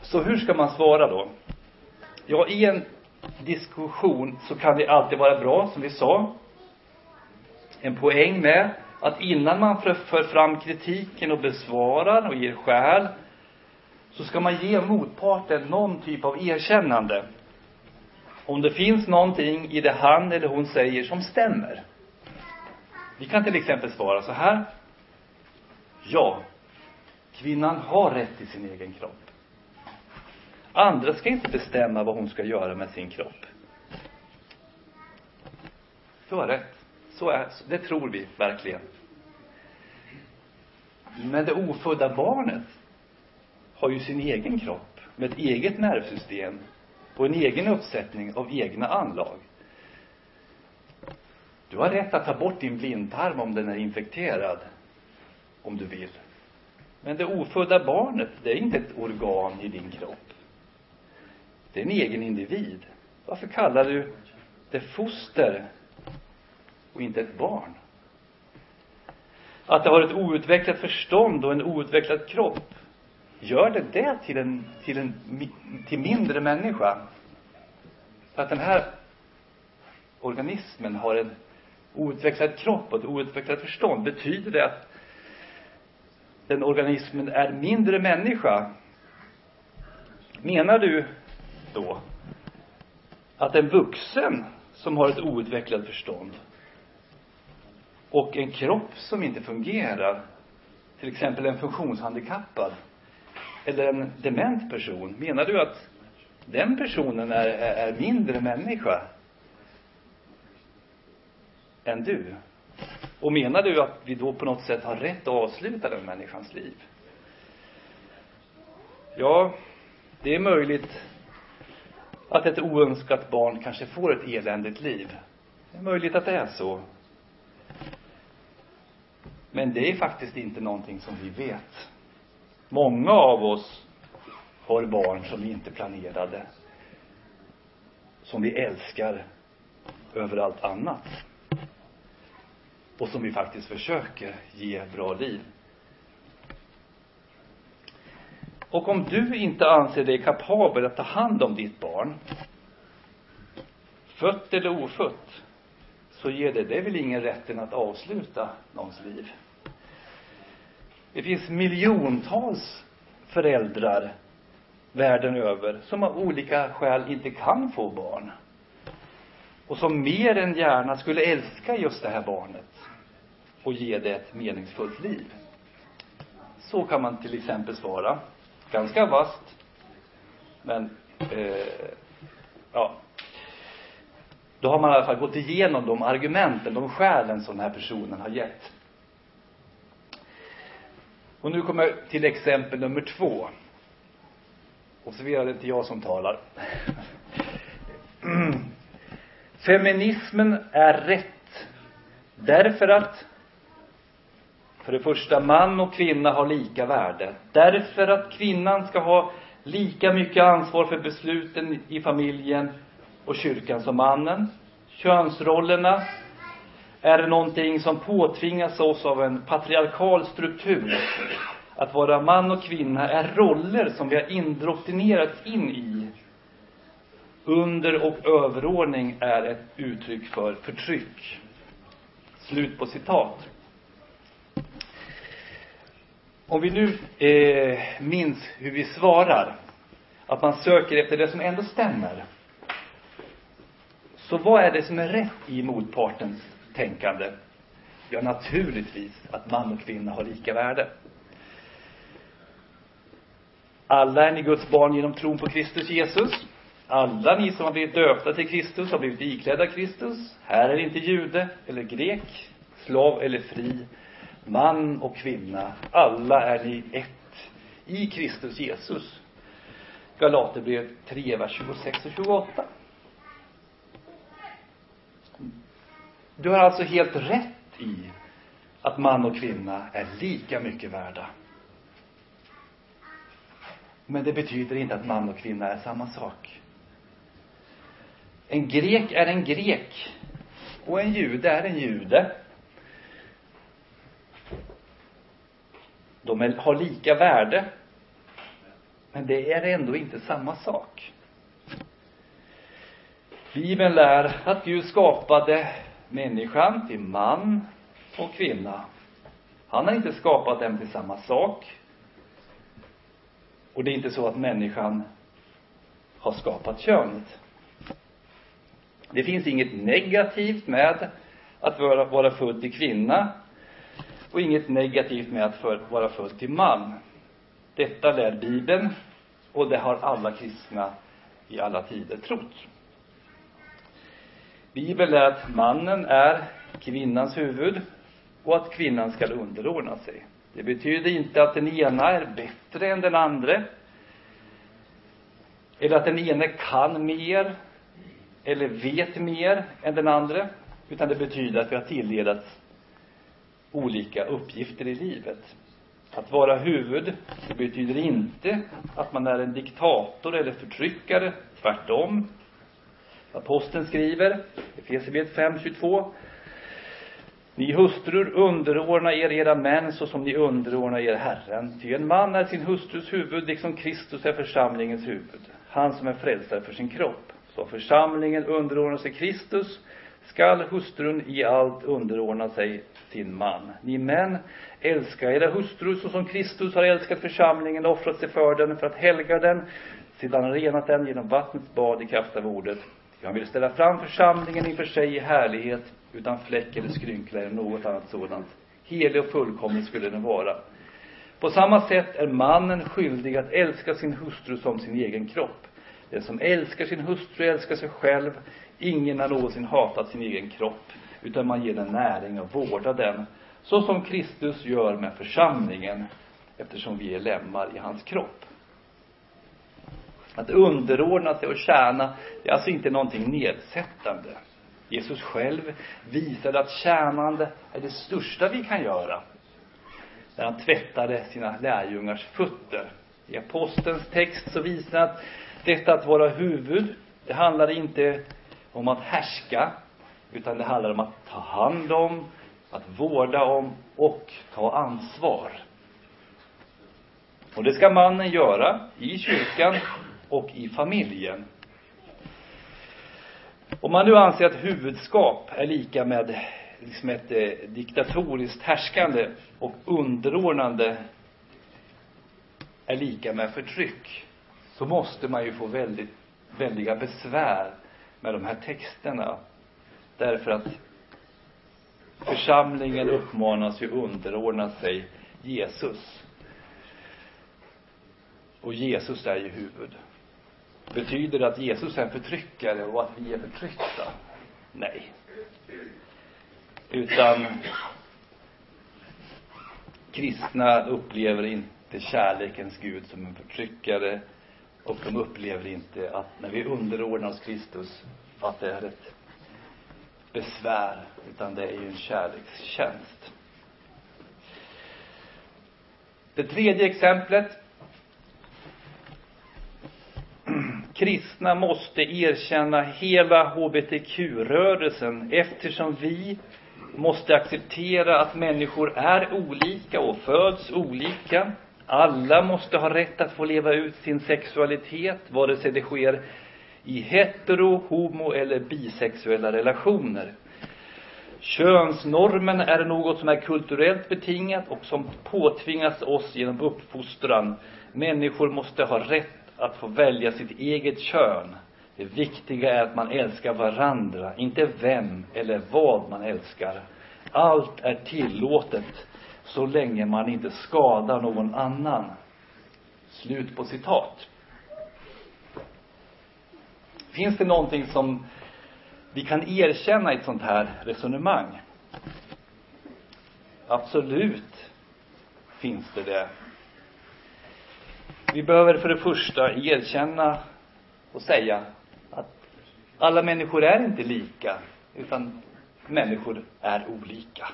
Så hur ska man svara då? Ja, i en diskussion så kan det alltid vara bra, som vi sa, en poäng med att innan man för, fram kritiken och besvarar och ger skäl så ska man ge motparten någon typ av erkännande. Om det finns någonting i det han eller hon säger som stämmer. Vi kan till exempel svara så här. Ja, kvinnan har rätt till sin egen kropp. Andra ska inte bestämma vad hon ska göra med sin kropp. Du har rätt. Så är, det tror vi verkligen. Men det ofödda barnet har ju sin egen kropp med ett eget nervsystem på en egen uppsättning av egna anlag. Du har rätt att ta bort din blindtarm om den är infekterad, om du vill. Men det ofödda barnet, det är inte ett organ i din kropp. Det är en egen individ. Varför kallar du det foster och inte ett barn? Att det har ett outvecklat förstånd och en outvecklad kropp Gör det det till en, till en till mindre människa? För att den här organismen har en outvecklad kropp och ett outvecklat förstånd. Betyder det att den organismen är mindre människa? Menar du då att en vuxen som har ett outvecklat förstånd och en kropp som inte fungerar, till exempel en funktionshandikappad, eller en dement person, menar du att den personen är, är, är mindre människa än du? Och menar du att vi då på något sätt har rätt att avsluta den människans liv? Ja, det är möjligt att ett oönskat barn kanske får ett eländigt liv. Det är möjligt att det är så. Men det är faktiskt inte någonting som vi vet. Många av oss har barn som vi inte planerade. Som vi älskar över allt annat. Och som vi faktiskt försöker ge bra liv. Och om du inte anser dig kapabel att ta hand om ditt barn, fött eller ofött, så ger det, det är väl ingen rätten att avsluta någons liv. Det finns miljontals föräldrar världen över som av olika skäl inte kan få barn. Och som mer än gärna skulle älska just det här barnet och ge det ett meningsfullt liv. Så kan man till exempel svara. Ganska vasst. Men, eh, ja. Då har man i alla fall gått igenom de argumenten, de skälen som den här personen har gett. Och nu kommer till exempel nummer två. Observera, det är inte jag som talar. Mm. Feminismen är rätt. Därför att för det första, man och kvinna har lika värde. Därför att kvinnan ska ha lika mycket ansvar för besluten i familjen och kyrkan som mannen. Könsrollerna är någonting som påtvingas oss av en patriarkal struktur. Att vara man och kvinna är roller som vi har indoktrinerats in i. Under och överordning är ett uttryck för förtryck. Slut på citat. Om vi nu eh, minns hur vi svarar, att man söker efter det som ändå stämmer. Så vad är det som är rätt i motpartens tänkande? Ja, naturligtvis att man och kvinna har lika värde. Alla är ni Guds barn genom tron på Kristus Jesus. Alla ni som har blivit döpta till Kristus har blivit iklädda Kristus. Här är inte jude eller grek, slav eller fri, man och kvinna. Alla är ni ett i Kristus Jesus. Galaterbrevet 3, vers 26 och 28. Du har alltså helt rätt i att man och kvinna är lika mycket värda. Men det betyder inte att man och kvinna är samma sak. En grek är en grek och en jude är en jude. De är, har lika värde. Men det är ändå inte samma sak. Bibeln lär att Gud skapade människan till man och kvinna. Han har inte skapat dem till samma sak. Och det är inte så att människan har skapat könet. Det finns inget negativt med att vara, vara född till kvinna och inget negativt med att för, vara född till man. Detta lär Bibeln och det har alla kristna i alla tider trott. Bibeln lär att mannen är kvinnans huvud och att kvinnan skall underordna sig. Det betyder inte att den ena är bättre än den andra. Eller att den ene kan mer eller vet mer än den andra. Utan det betyder att vi har tilldelats olika uppgifter i livet. Att vara huvud, det betyder inte att man är en diktator eller förtryckare. Tvärtom. Aposteln skriver, Efesierbrevet 5.22. Ni hustrur underordna er era män så som ni underordnar er Herren. Ty en man är sin hustrus huvud, liksom Kristus är församlingens huvud. Han som är frälsare för sin kropp. Så församlingen underordnar sig Kristus, skall hustrun i allt underordna sig sin man. Ni män, älska era hustrur så som Kristus har älskat församlingen och offrat sig för den för att helga den, sedan renat den genom vattnets bad i kraft av ordet. Han vill ställa fram församlingen inför sig i härlighet, utan fläck eller skrynkla eller något annat sådant. Helig och fullkomlig skulle den vara. På samma sätt är mannen skyldig att älska sin hustru som sin egen kropp. Den som älskar sin hustru älskar sig själv. Ingen har någonsin hatat sin egen kropp, utan man ger den näring och vårdar den, så som Kristus gör med församlingen, eftersom vi är lemmar i hans kropp. Att underordna sig och tjäna, det är alltså inte någonting nedsättande. Jesus själv visade att tjänande är det största vi kan göra. När han tvättade sina lärjungars fötter. I apostelns text så visar att detta att vara huvud, det handlar inte om att härska, utan det handlar om att ta hand om, att vårda om och ta ansvar. Och det ska mannen göra i kyrkan och i familjen. Om man nu anser att huvudskap är lika med liksom ett eh, diktatoriskt härskande och underordnande är lika med förtryck, så måste man ju få väldigt, väldiga besvär med de här texterna. Därför att församlingen uppmanas ju underordna sig Jesus. Och Jesus är ju huvud. Betyder det att Jesus är en förtryckare och att vi är förtryckta? Nej. Utan kristna upplever inte kärlekens Gud som en förtryckare och de upplever inte att när vi underordnar oss Kristus att det är ett besvär utan det är ju en kärlekstjänst. Det tredje exemplet kristna måste erkänna hela hbtq-rörelsen eftersom vi måste acceptera att människor är olika och föds olika. Alla måste ha rätt att få leva ut sin sexualitet, vare sig det sker i hetero, homo eller bisexuella relationer. Könsnormen är något som är kulturellt betingat och som påtvingas oss genom uppfostran. Människor måste ha rätt att få välja sitt eget kön. Det viktiga är att man älskar varandra, inte vem eller vad man älskar. Allt är tillåtet så länge man inte skadar någon annan. Slut på citat. Finns det någonting som vi kan erkänna i ett sånt här resonemang? Absolut finns det det. Vi behöver för det första erkänna och säga att alla människor är inte lika, utan människor är olika.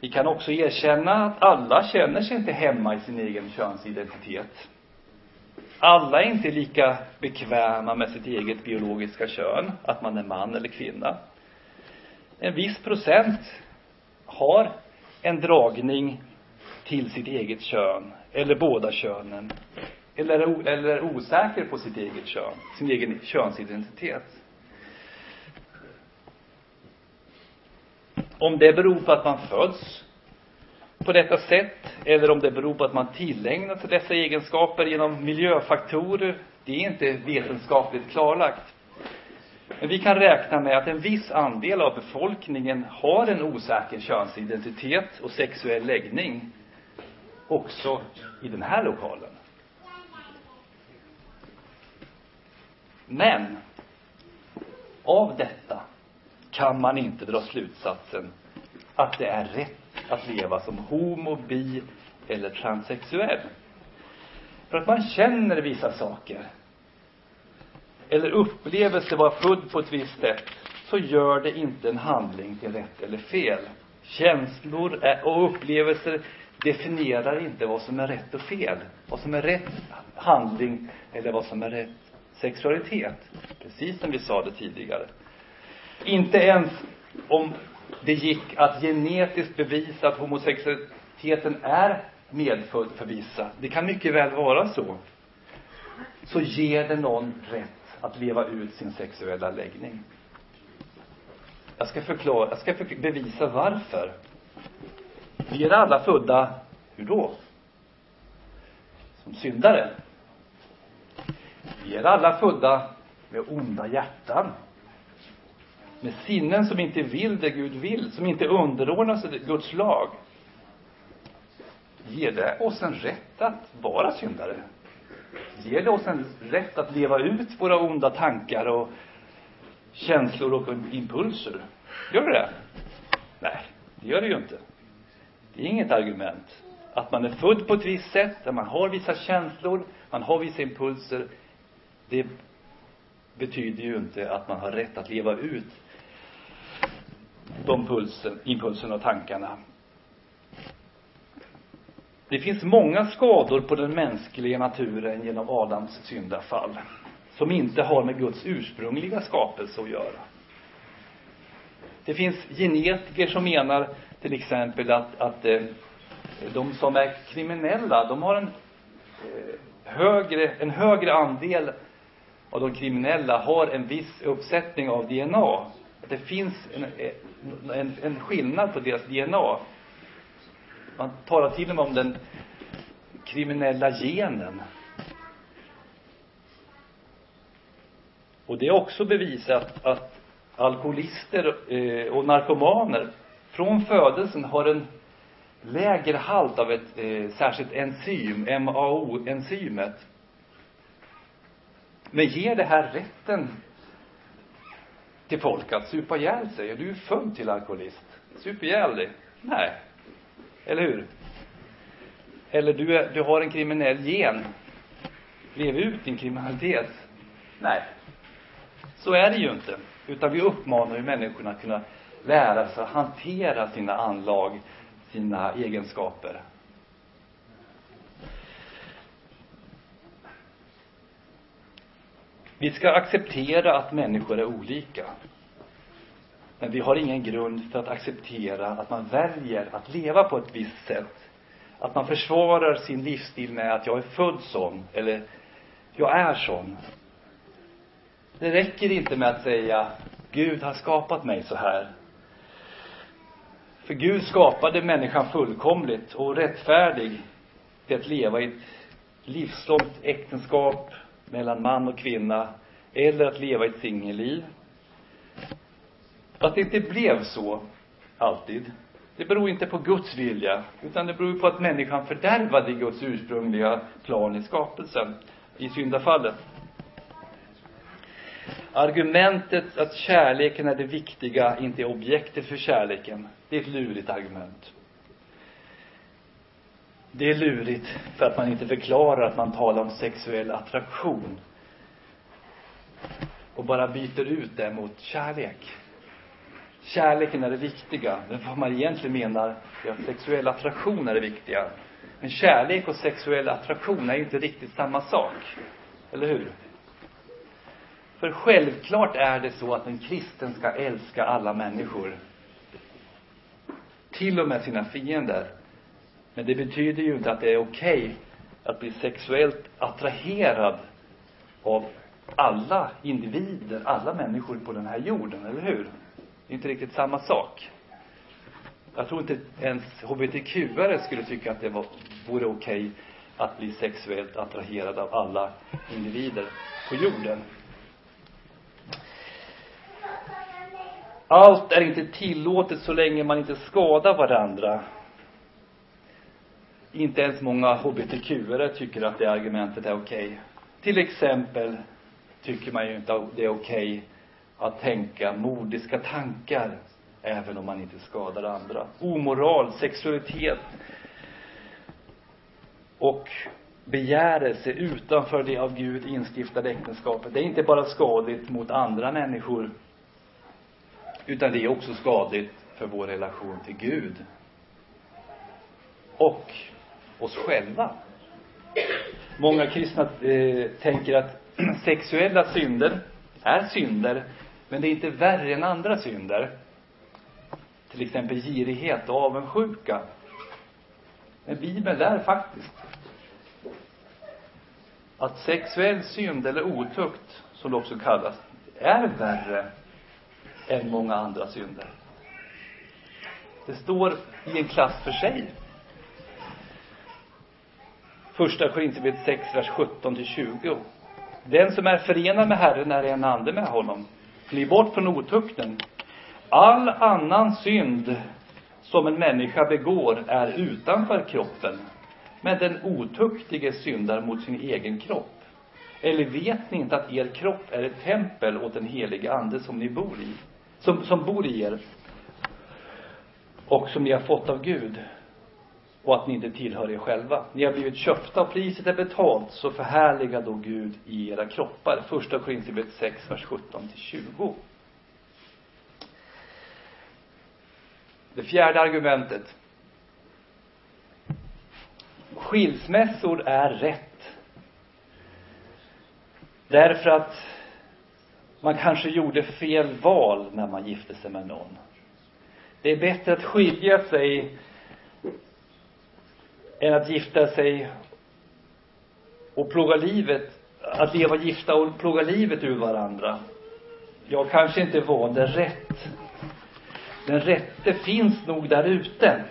Vi kan också erkänna att alla känner sig inte hemma i sin egen könsidentitet. Alla är inte lika bekväma med sitt eget biologiska kön, att man är man eller kvinna. En viss procent har en dragning till sitt eget kön, eller båda könen. Eller, är, eller är osäker på sitt eget kön, sin egen könsidentitet. Om det beror på att man föds på detta sätt eller om det beror på att man tillägnat sig dessa egenskaper genom miljöfaktorer, det är inte vetenskapligt klarlagt. Men vi kan räkna med att en viss andel av befolkningen har en osäker könsidentitet och sexuell läggning också i den här lokalen. Men av detta kan man inte dra slutsatsen att det är rätt att leva som homo, bi eller transsexuell. För att man känner vissa saker eller upplever sig vara född på ett visst sätt så gör det inte en handling till rätt eller fel. Känslor och upplevelser definierar inte vad som är rätt och fel. Vad som är rätt handling eller vad som är rätt sexualitet. Precis som vi sa det tidigare. Inte ens om det gick att genetiskt bevisa att homosexualiteten är medfödd för vissa. Det kan mycket väl vara så. Så ger det någon rätt att leva ut sin sexuella läggning. Jag ska förklara, jag ska bevisa varför. Vi är alla födda, hur då? Som syndare. Vi är alla födda med onda hjärtan med sinnen som inte vill det Gud vill, som inte underordnar sig Guds lag, ger det oss en rätt att vara syndare? Ger det oss en rätt att leva ut våra onda tankar och känslor och impulser? Gör det det? Nej, det gör det ju inte. Det är inget argument. Att man är född på ett visst sätt, att man har vissa känslor, man har vissa impulser, det betyder ju inte att man har rätt att leva ut de pulsen, impulserna och tankarna. Det finns många skador på den mänskliga naturen genom Adams syndafall som inte har med Guds ursprungliga skapelse att göra. Det finns genetiker som menar till exempel att, att eh, de som är kriminella, de har en eh, högre, en högre andel av de kriminella har en viss uppsättning av DNA att det finns en, eh, en, en skillnad på deras DNA. Man talar till och med om den kriminella genen. Och det är också bevisat att alkoholister och narkomaner från födelsen har en lägre halt av ett eh, särskilt enzym, MAO-enzymet. Men ger det här rätten till folk att supa ihjäl sig. Är du född till alkoholist? Sup ihjäl dig? Nej. Eller hur? Eller du, är, du har en kriminell gen. Lev ut din kriminalitet. Nej. Så är det ju inte. Utan vi uppmanar ju människorna att kunna lära sig att hantera sina anlag, sina egenskaper. Vi ska acceptera att människor är olika. Men vi har ingen grund för att acceptera att man väljer att leva på ett visst sätt. Att man försvarar sin livsstil med att jag är född sån, eller jag är sån. Det räcker inte med att säga Gud har skapat mig så här. För Gud skapade människan fullkomligt och rättfärdig till att leva i ett livslångt äktenskap mellan man och kvinna eller att leva ett singelliv. Att det inte blev så, alltid, det beror inte på Guds vilja, utan det beror på att människan fördärvade Guds ursprungliga plan i skapelsen, i syndafallet. Argumentet att kärleken är det viktiga, inte objektet för kärleken, det är ett lurigt argument. Det är lurigt för att man inte förklarar att man talar om sexuell attraktion och bara byter ut det mot kärlek. Kärleken är det viktiga. Men vad man egentligen menar är att sexuell attraktion är det viktiga. Men kärlek och sexuell attraktion är inte riktigt samma sak. Eller hur? För självklart är det så att en kristen ska älska alla människor. Till och med sina fiender. Men det betyder ju inte att det är okej okay att bli sexuellt attraherad av alla individer, alla människor på den här jorden, eller hur? Det är inte riktigt samma sak. Jag tror inte ens hbtq-are skulle tycka att det var, vore okej okay att bli sexuellt attraherad av alla individer på jorden. Allt är inte tillåtet så länge man inte skadar varandra. Inte ens många hbtq-are tycker att det argumentet är okej. Okay. Till exempel tycker man ju inte att det är okej okay att tänka mordiska tankar även om man inte skadar andra. Omoral, sexualitet och begärelse utanför det av Gud instiftade äktenskapet. Det är inte bara skadligt mot andra människor utan det är också skadligt för vår relation till Gud. Och oss själva. Många kristna eh, tänker att (clears throat) sexuella synder är synder, men det är inte värre än andra synder. Till exempel girighet och avundsjuka. Men Bibeln lär faktiskt att sexuell synd, eller otukt, som det också kallas, är värre än många andra synder. Det står i en klass för sig. Första Korinthierbrevet 6, vers 17 till 20. Den som är förenad med Herren är en ande med honom. Fly bort från otukten. All annan synd som en människa begår är utanför kroppen. Men den otuktige syndar mot sin egen kropp. Eller vet ni inte att er kropp är ett tempel åt den helige ande som ni bor i? Som, som bor i er. Och som ni har fått av Gud och att ni inte tillhör er själva. Ni har blivit köpta och priset är betalt, så förhärliga då Gud i era kroppar. Första Korinthierbrevet 6, vers 17 till 20. Det fjärde argumentet. Skilsmässor är rätt. Därför att man kanske gjorde fel val när man gifte sig med någon. Det är bättre att skilja sig än att gifta sig och plåga livet, att leva gifta och plåga livet ur varandra. Jag kanske inte valde rätt. Den rätte finns nog där ute.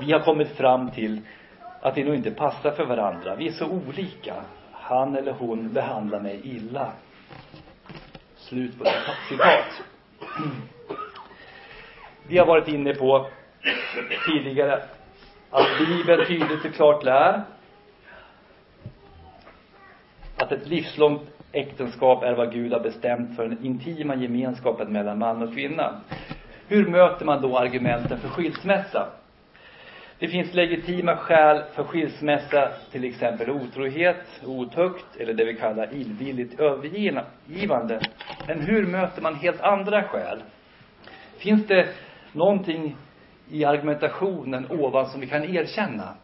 Vi har kommit fram till att vi nog inte passar för varandra. Vi är så olika. Han eller hon behandlar mig illa. Slut på citat. Vi har varit inne på tidigare att Bibeln tydligt och klart lär att ett livslångt äktenskap är vad Gud har bestämt för den intima gemenskapen mellan man och kvinna. Hur möter man då argumenten för skilsmässa? Det finns legitima skäl för skilsmässa, till exempel otrohet, otukt eller det vi kallar illvilligt övergivande. Men hur möter man helt andra skäl? Finns det någonting i argumentationen ovan som vi kan erkänna.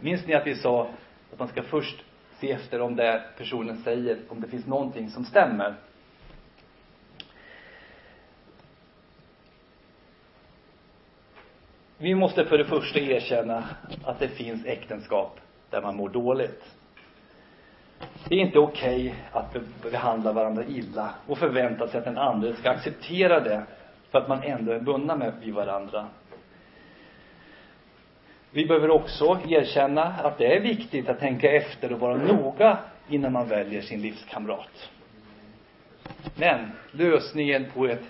Minns ni att vi sa att man ska först se efter om det personen säger, om det finns någonting som stämmer. Vi måste för det första erkänna att det finns äktenskap där man mår dåligt. Det är inte okej okay att behandla varandra illa och förvänta sig att den andra ska acceptera det för att man ändå är bundna med vid varandra. Vi behöver också erkänna att det är viktigt att tänka efter och vara noga innan man väljer sin livskamrat. Men lösningen på ett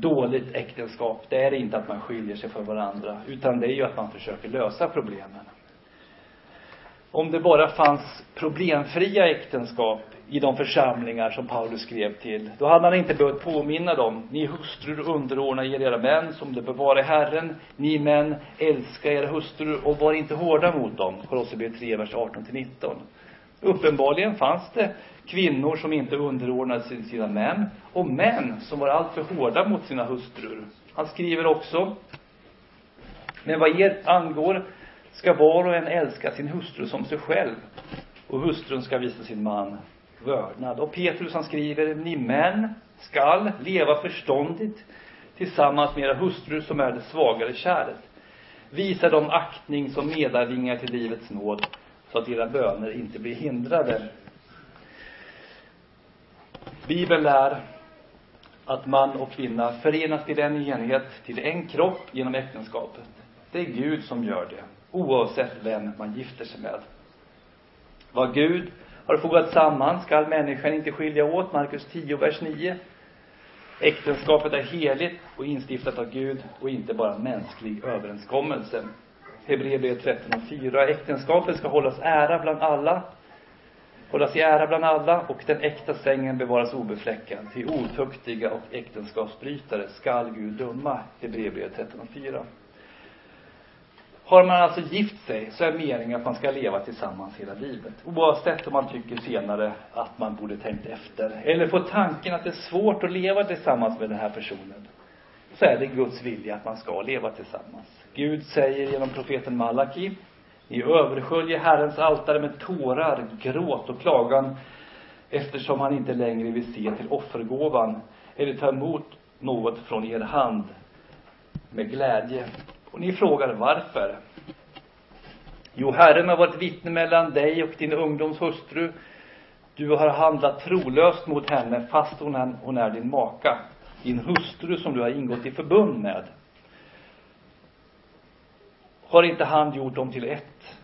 dåligt äktenskap, det är inte att man skiljer sig från varandra, utan det är ju att man försöker lösa problemen. Om det bara fanns problemfria äktenskap i de församlingar som Paulus skrev till, då hade han inte behövt påminna dem. Ni hustrur underordna er era män som det bör vara i Herren. Ni män, älska era hustrur och var inte hårda mot dem. Kolosserbrevet 3, vers 18 till 19. Uppenbarligen fanns det kvinnor som inte underordnade sig sina män och män som var alltför hårda mot sina hustrur. Han skriver också, men vad er angår ska var och en älska sin hustru som sig själv och hustrun ska visa sin man vördnad. Och Petrus han skriver, ni män skall leva förståndigt tillsammans med era hustrur som är det svagare kärlet. Visa dem aktning som medarvingar till livets nåd så att era böner inte blir hindrade. Bibeln lär att man och kvinna förenas till en enhet, till en kropp genom äktenskapet. Det är Gud som gör det, oavsett vem man gifter sig med. Vad Gud har fogat samman skall människan inte skilja åt, Markus 10, vers 9. Äktenskapet är heligt och instiftat av Gud och inte bara en mänsklig överenskommelse. Hebreerbrevet 13 och 4. Äktenskapet ska hållas ära bland alla, hållas i ära bland alla och den äkta sängen bevaras obefläckad. Till otuktiga och äktenskapsbrytare skall Gud döma. Hebreerbrevet 13 och 4. Har man alltså gift sig så är meningen att man ska leva tillsammans hela livet. Oavsett om man tycker senare att man borde tänkt efter. Eller får tanken att det är svårt att leva tillsammans med den här personen. Så är det Guds vilja att man ska leva tillsammans. Gud säger genom profeten Malaki. Ni översköljer Herrens altare med tårar, gråt och klagan eftersom han inte längre vill se till offergåvan eller ta emot något från er hand med glädje. Och ni frågar varför? Jo, Herren har varit vittne mellan dig och din ungdoms hustru. Du har handlat trolöst mot henne fast hon är, hon är din maka, din hustru som du har ingått i förbund med. Har inte han gjort dem till ett?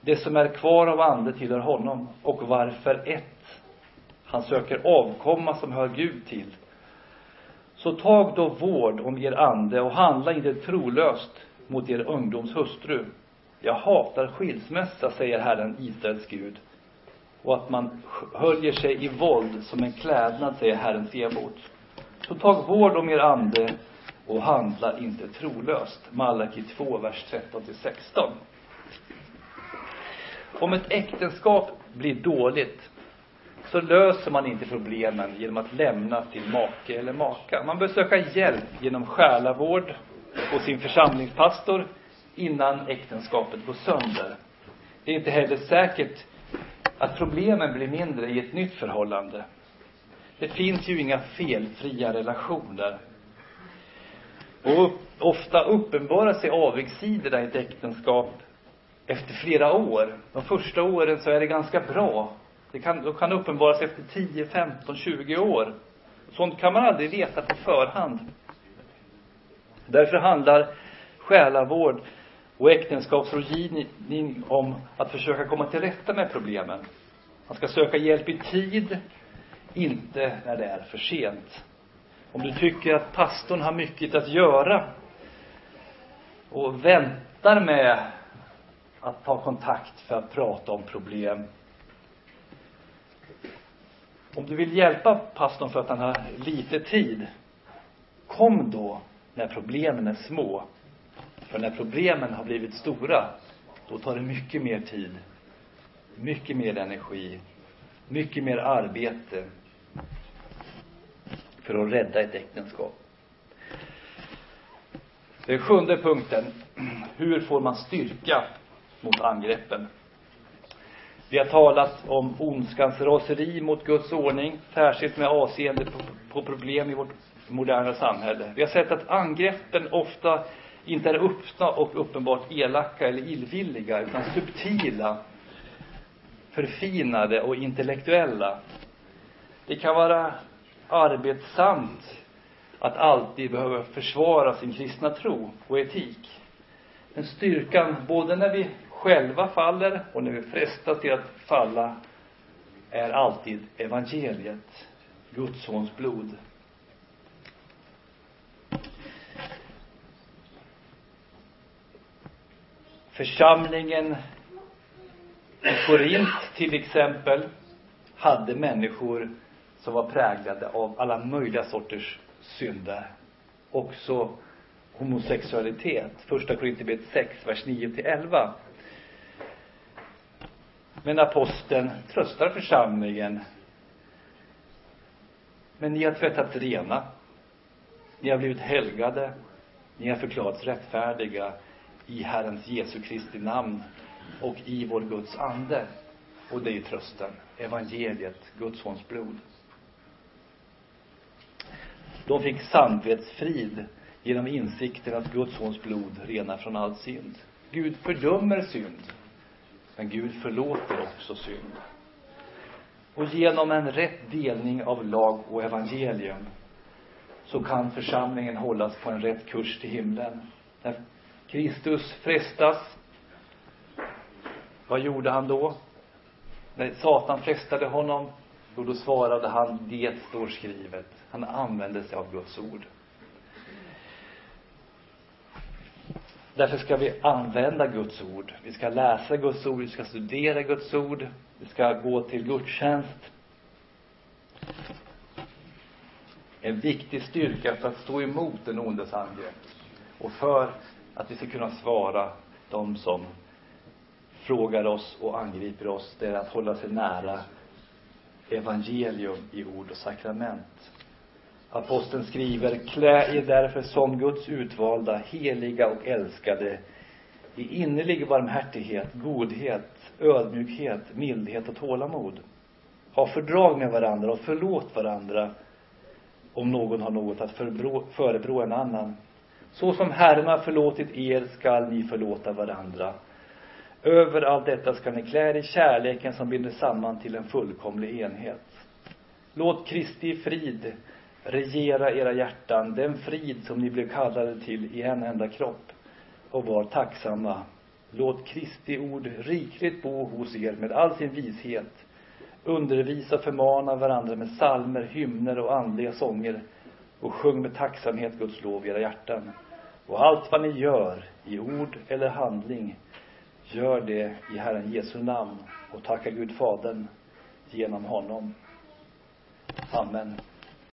Det som är kvar av ande tillhör honom. Och varför ett? Han söker avkomma som hör Gud till. Så tag då vård om er ande och handla inte trolöst mot er ungdoms hustru. Jag hatar skilsmässa, säger Herren, Israels Gud. Och att man höljer sig i våld som en klädnad, säger Herren Sebot. Så tag vård om er ande och handla inte trolöst. Malaki 2, vers 13 till 16. Om ett äktenskap blir dåligt så löser man inte problemen genom att lämna till make eller maka. Man bör söka hjälp genom själavård och sin församlingspastor innan äktenskapet går sönder. Det är inte heller säkert att problemen blir mindre i ett nytt förhållande. Det finns ju inga felfria relationer. Och ofta uppenbarar sig avigsidorna i ett äktenskap efter flera år. De första åren så är det ganska bra. Det kan, de kan uppenbaras efter 10, 15, 20 år. Sånt kan man aldrig veta på förhand. Därför handlar själavård och äktenskapsrådgivning om att försöka komma till rätta med problemen. Man ska söka hjälp i tid, inte när det är för sent. Om du tycker att pastorn har mycket att göra och väntar med att ta kontakt för att prata om problem om du vill hjälpa pastorn för att han har lite tid, kom då när problemen är små. För när problemen har blivit stora, då tar det mycket mer tid, mycket mer energi, mycket mer arbete för att rädda ett äktenskap. Den sjunde punkten. Hur får man styrka mot angreppen? Vi har talat om ondskans raseri mot Guds ordning, särskilt med avseende på, på problem i vårt moderna samhälle. Vi har sett att angreppen ofta inte är öppna och uppenbart elaka eller illvilliga, utan subtila, förfinade och intellektuella. Det kan vara arbetsamt att alltid behöva försvara sin kristna tro och etik. Men styrkan, både när vi själva faller och när vi frestas till att falla, är alltid evangeliet, Guds sons blod. Församlingen i Korint till exempel hade människor som var präglade av alla möjliga sorters synder. Också homosexualitet. Första Korinthierbrevet 6, vers 9 till 11. Men aposteln tröstar församlingen. Men ni har tvättats rena. Ni har blivit helgade. Ni har förklarats rättfärdiga i Herrens Jesu Kristi namn och i vår Guds ande. Och det är trösten. Evangeliet, Guds sons blod. De fick samvetsfrid genom insikten att Guds sons blod renar från all synd. Gud fördömer synd, men Gud förlåter också synd. Och genom en rätt delning av lag och evangelium så kan församlingen hållas på en rätt kurs till himlen. När Kristus frestas, vad gjorde han då? När Satan frestade honom, och då svarade han, det står skrivet. Han använde sig av Guds ord. Därför ska vi använda Guds ord. Vi ska läsa Guds ord, vi ska studera Guds ord, vi ska gå till gudstjänst. En viktig styrka för att stå emot den ondes angrepp och för att vi ska kunna svara de som frågar oss och angriper oss, det är att hålla sig nära evangelium i ord och sakrament. Aposteln skriver, klä er därför som Guds utvalda, heliga och älskade i innerlig barmhärtighet, godhet, ödmjukhet, mildhet och tålamod. Ha fördrag med varandra och förlåt varandra om någon har något att förebrå en annan. Så som Herren har förlåtit er skall ni förlåta varandra. Över allt detta skall ni klä er i kärleken som binder samman till en fullkomlig enhet. Låt Kristi frid regera era hjärtan, den frid som ni blev kallade till i en enda kropp. Och var tacksamma. Låt Kristi ord rikligt bo hos er med all sin vishet. Undervisa och förmana varandra med salmer, hymner och andliga sånger. Och sjung med tacksamhet Guds lov i era hjärtan. Och allt vad ni gör, i ord eller handling, gör det i Herren Jesu namn och tacka Gud Fadern genom honom. Amen.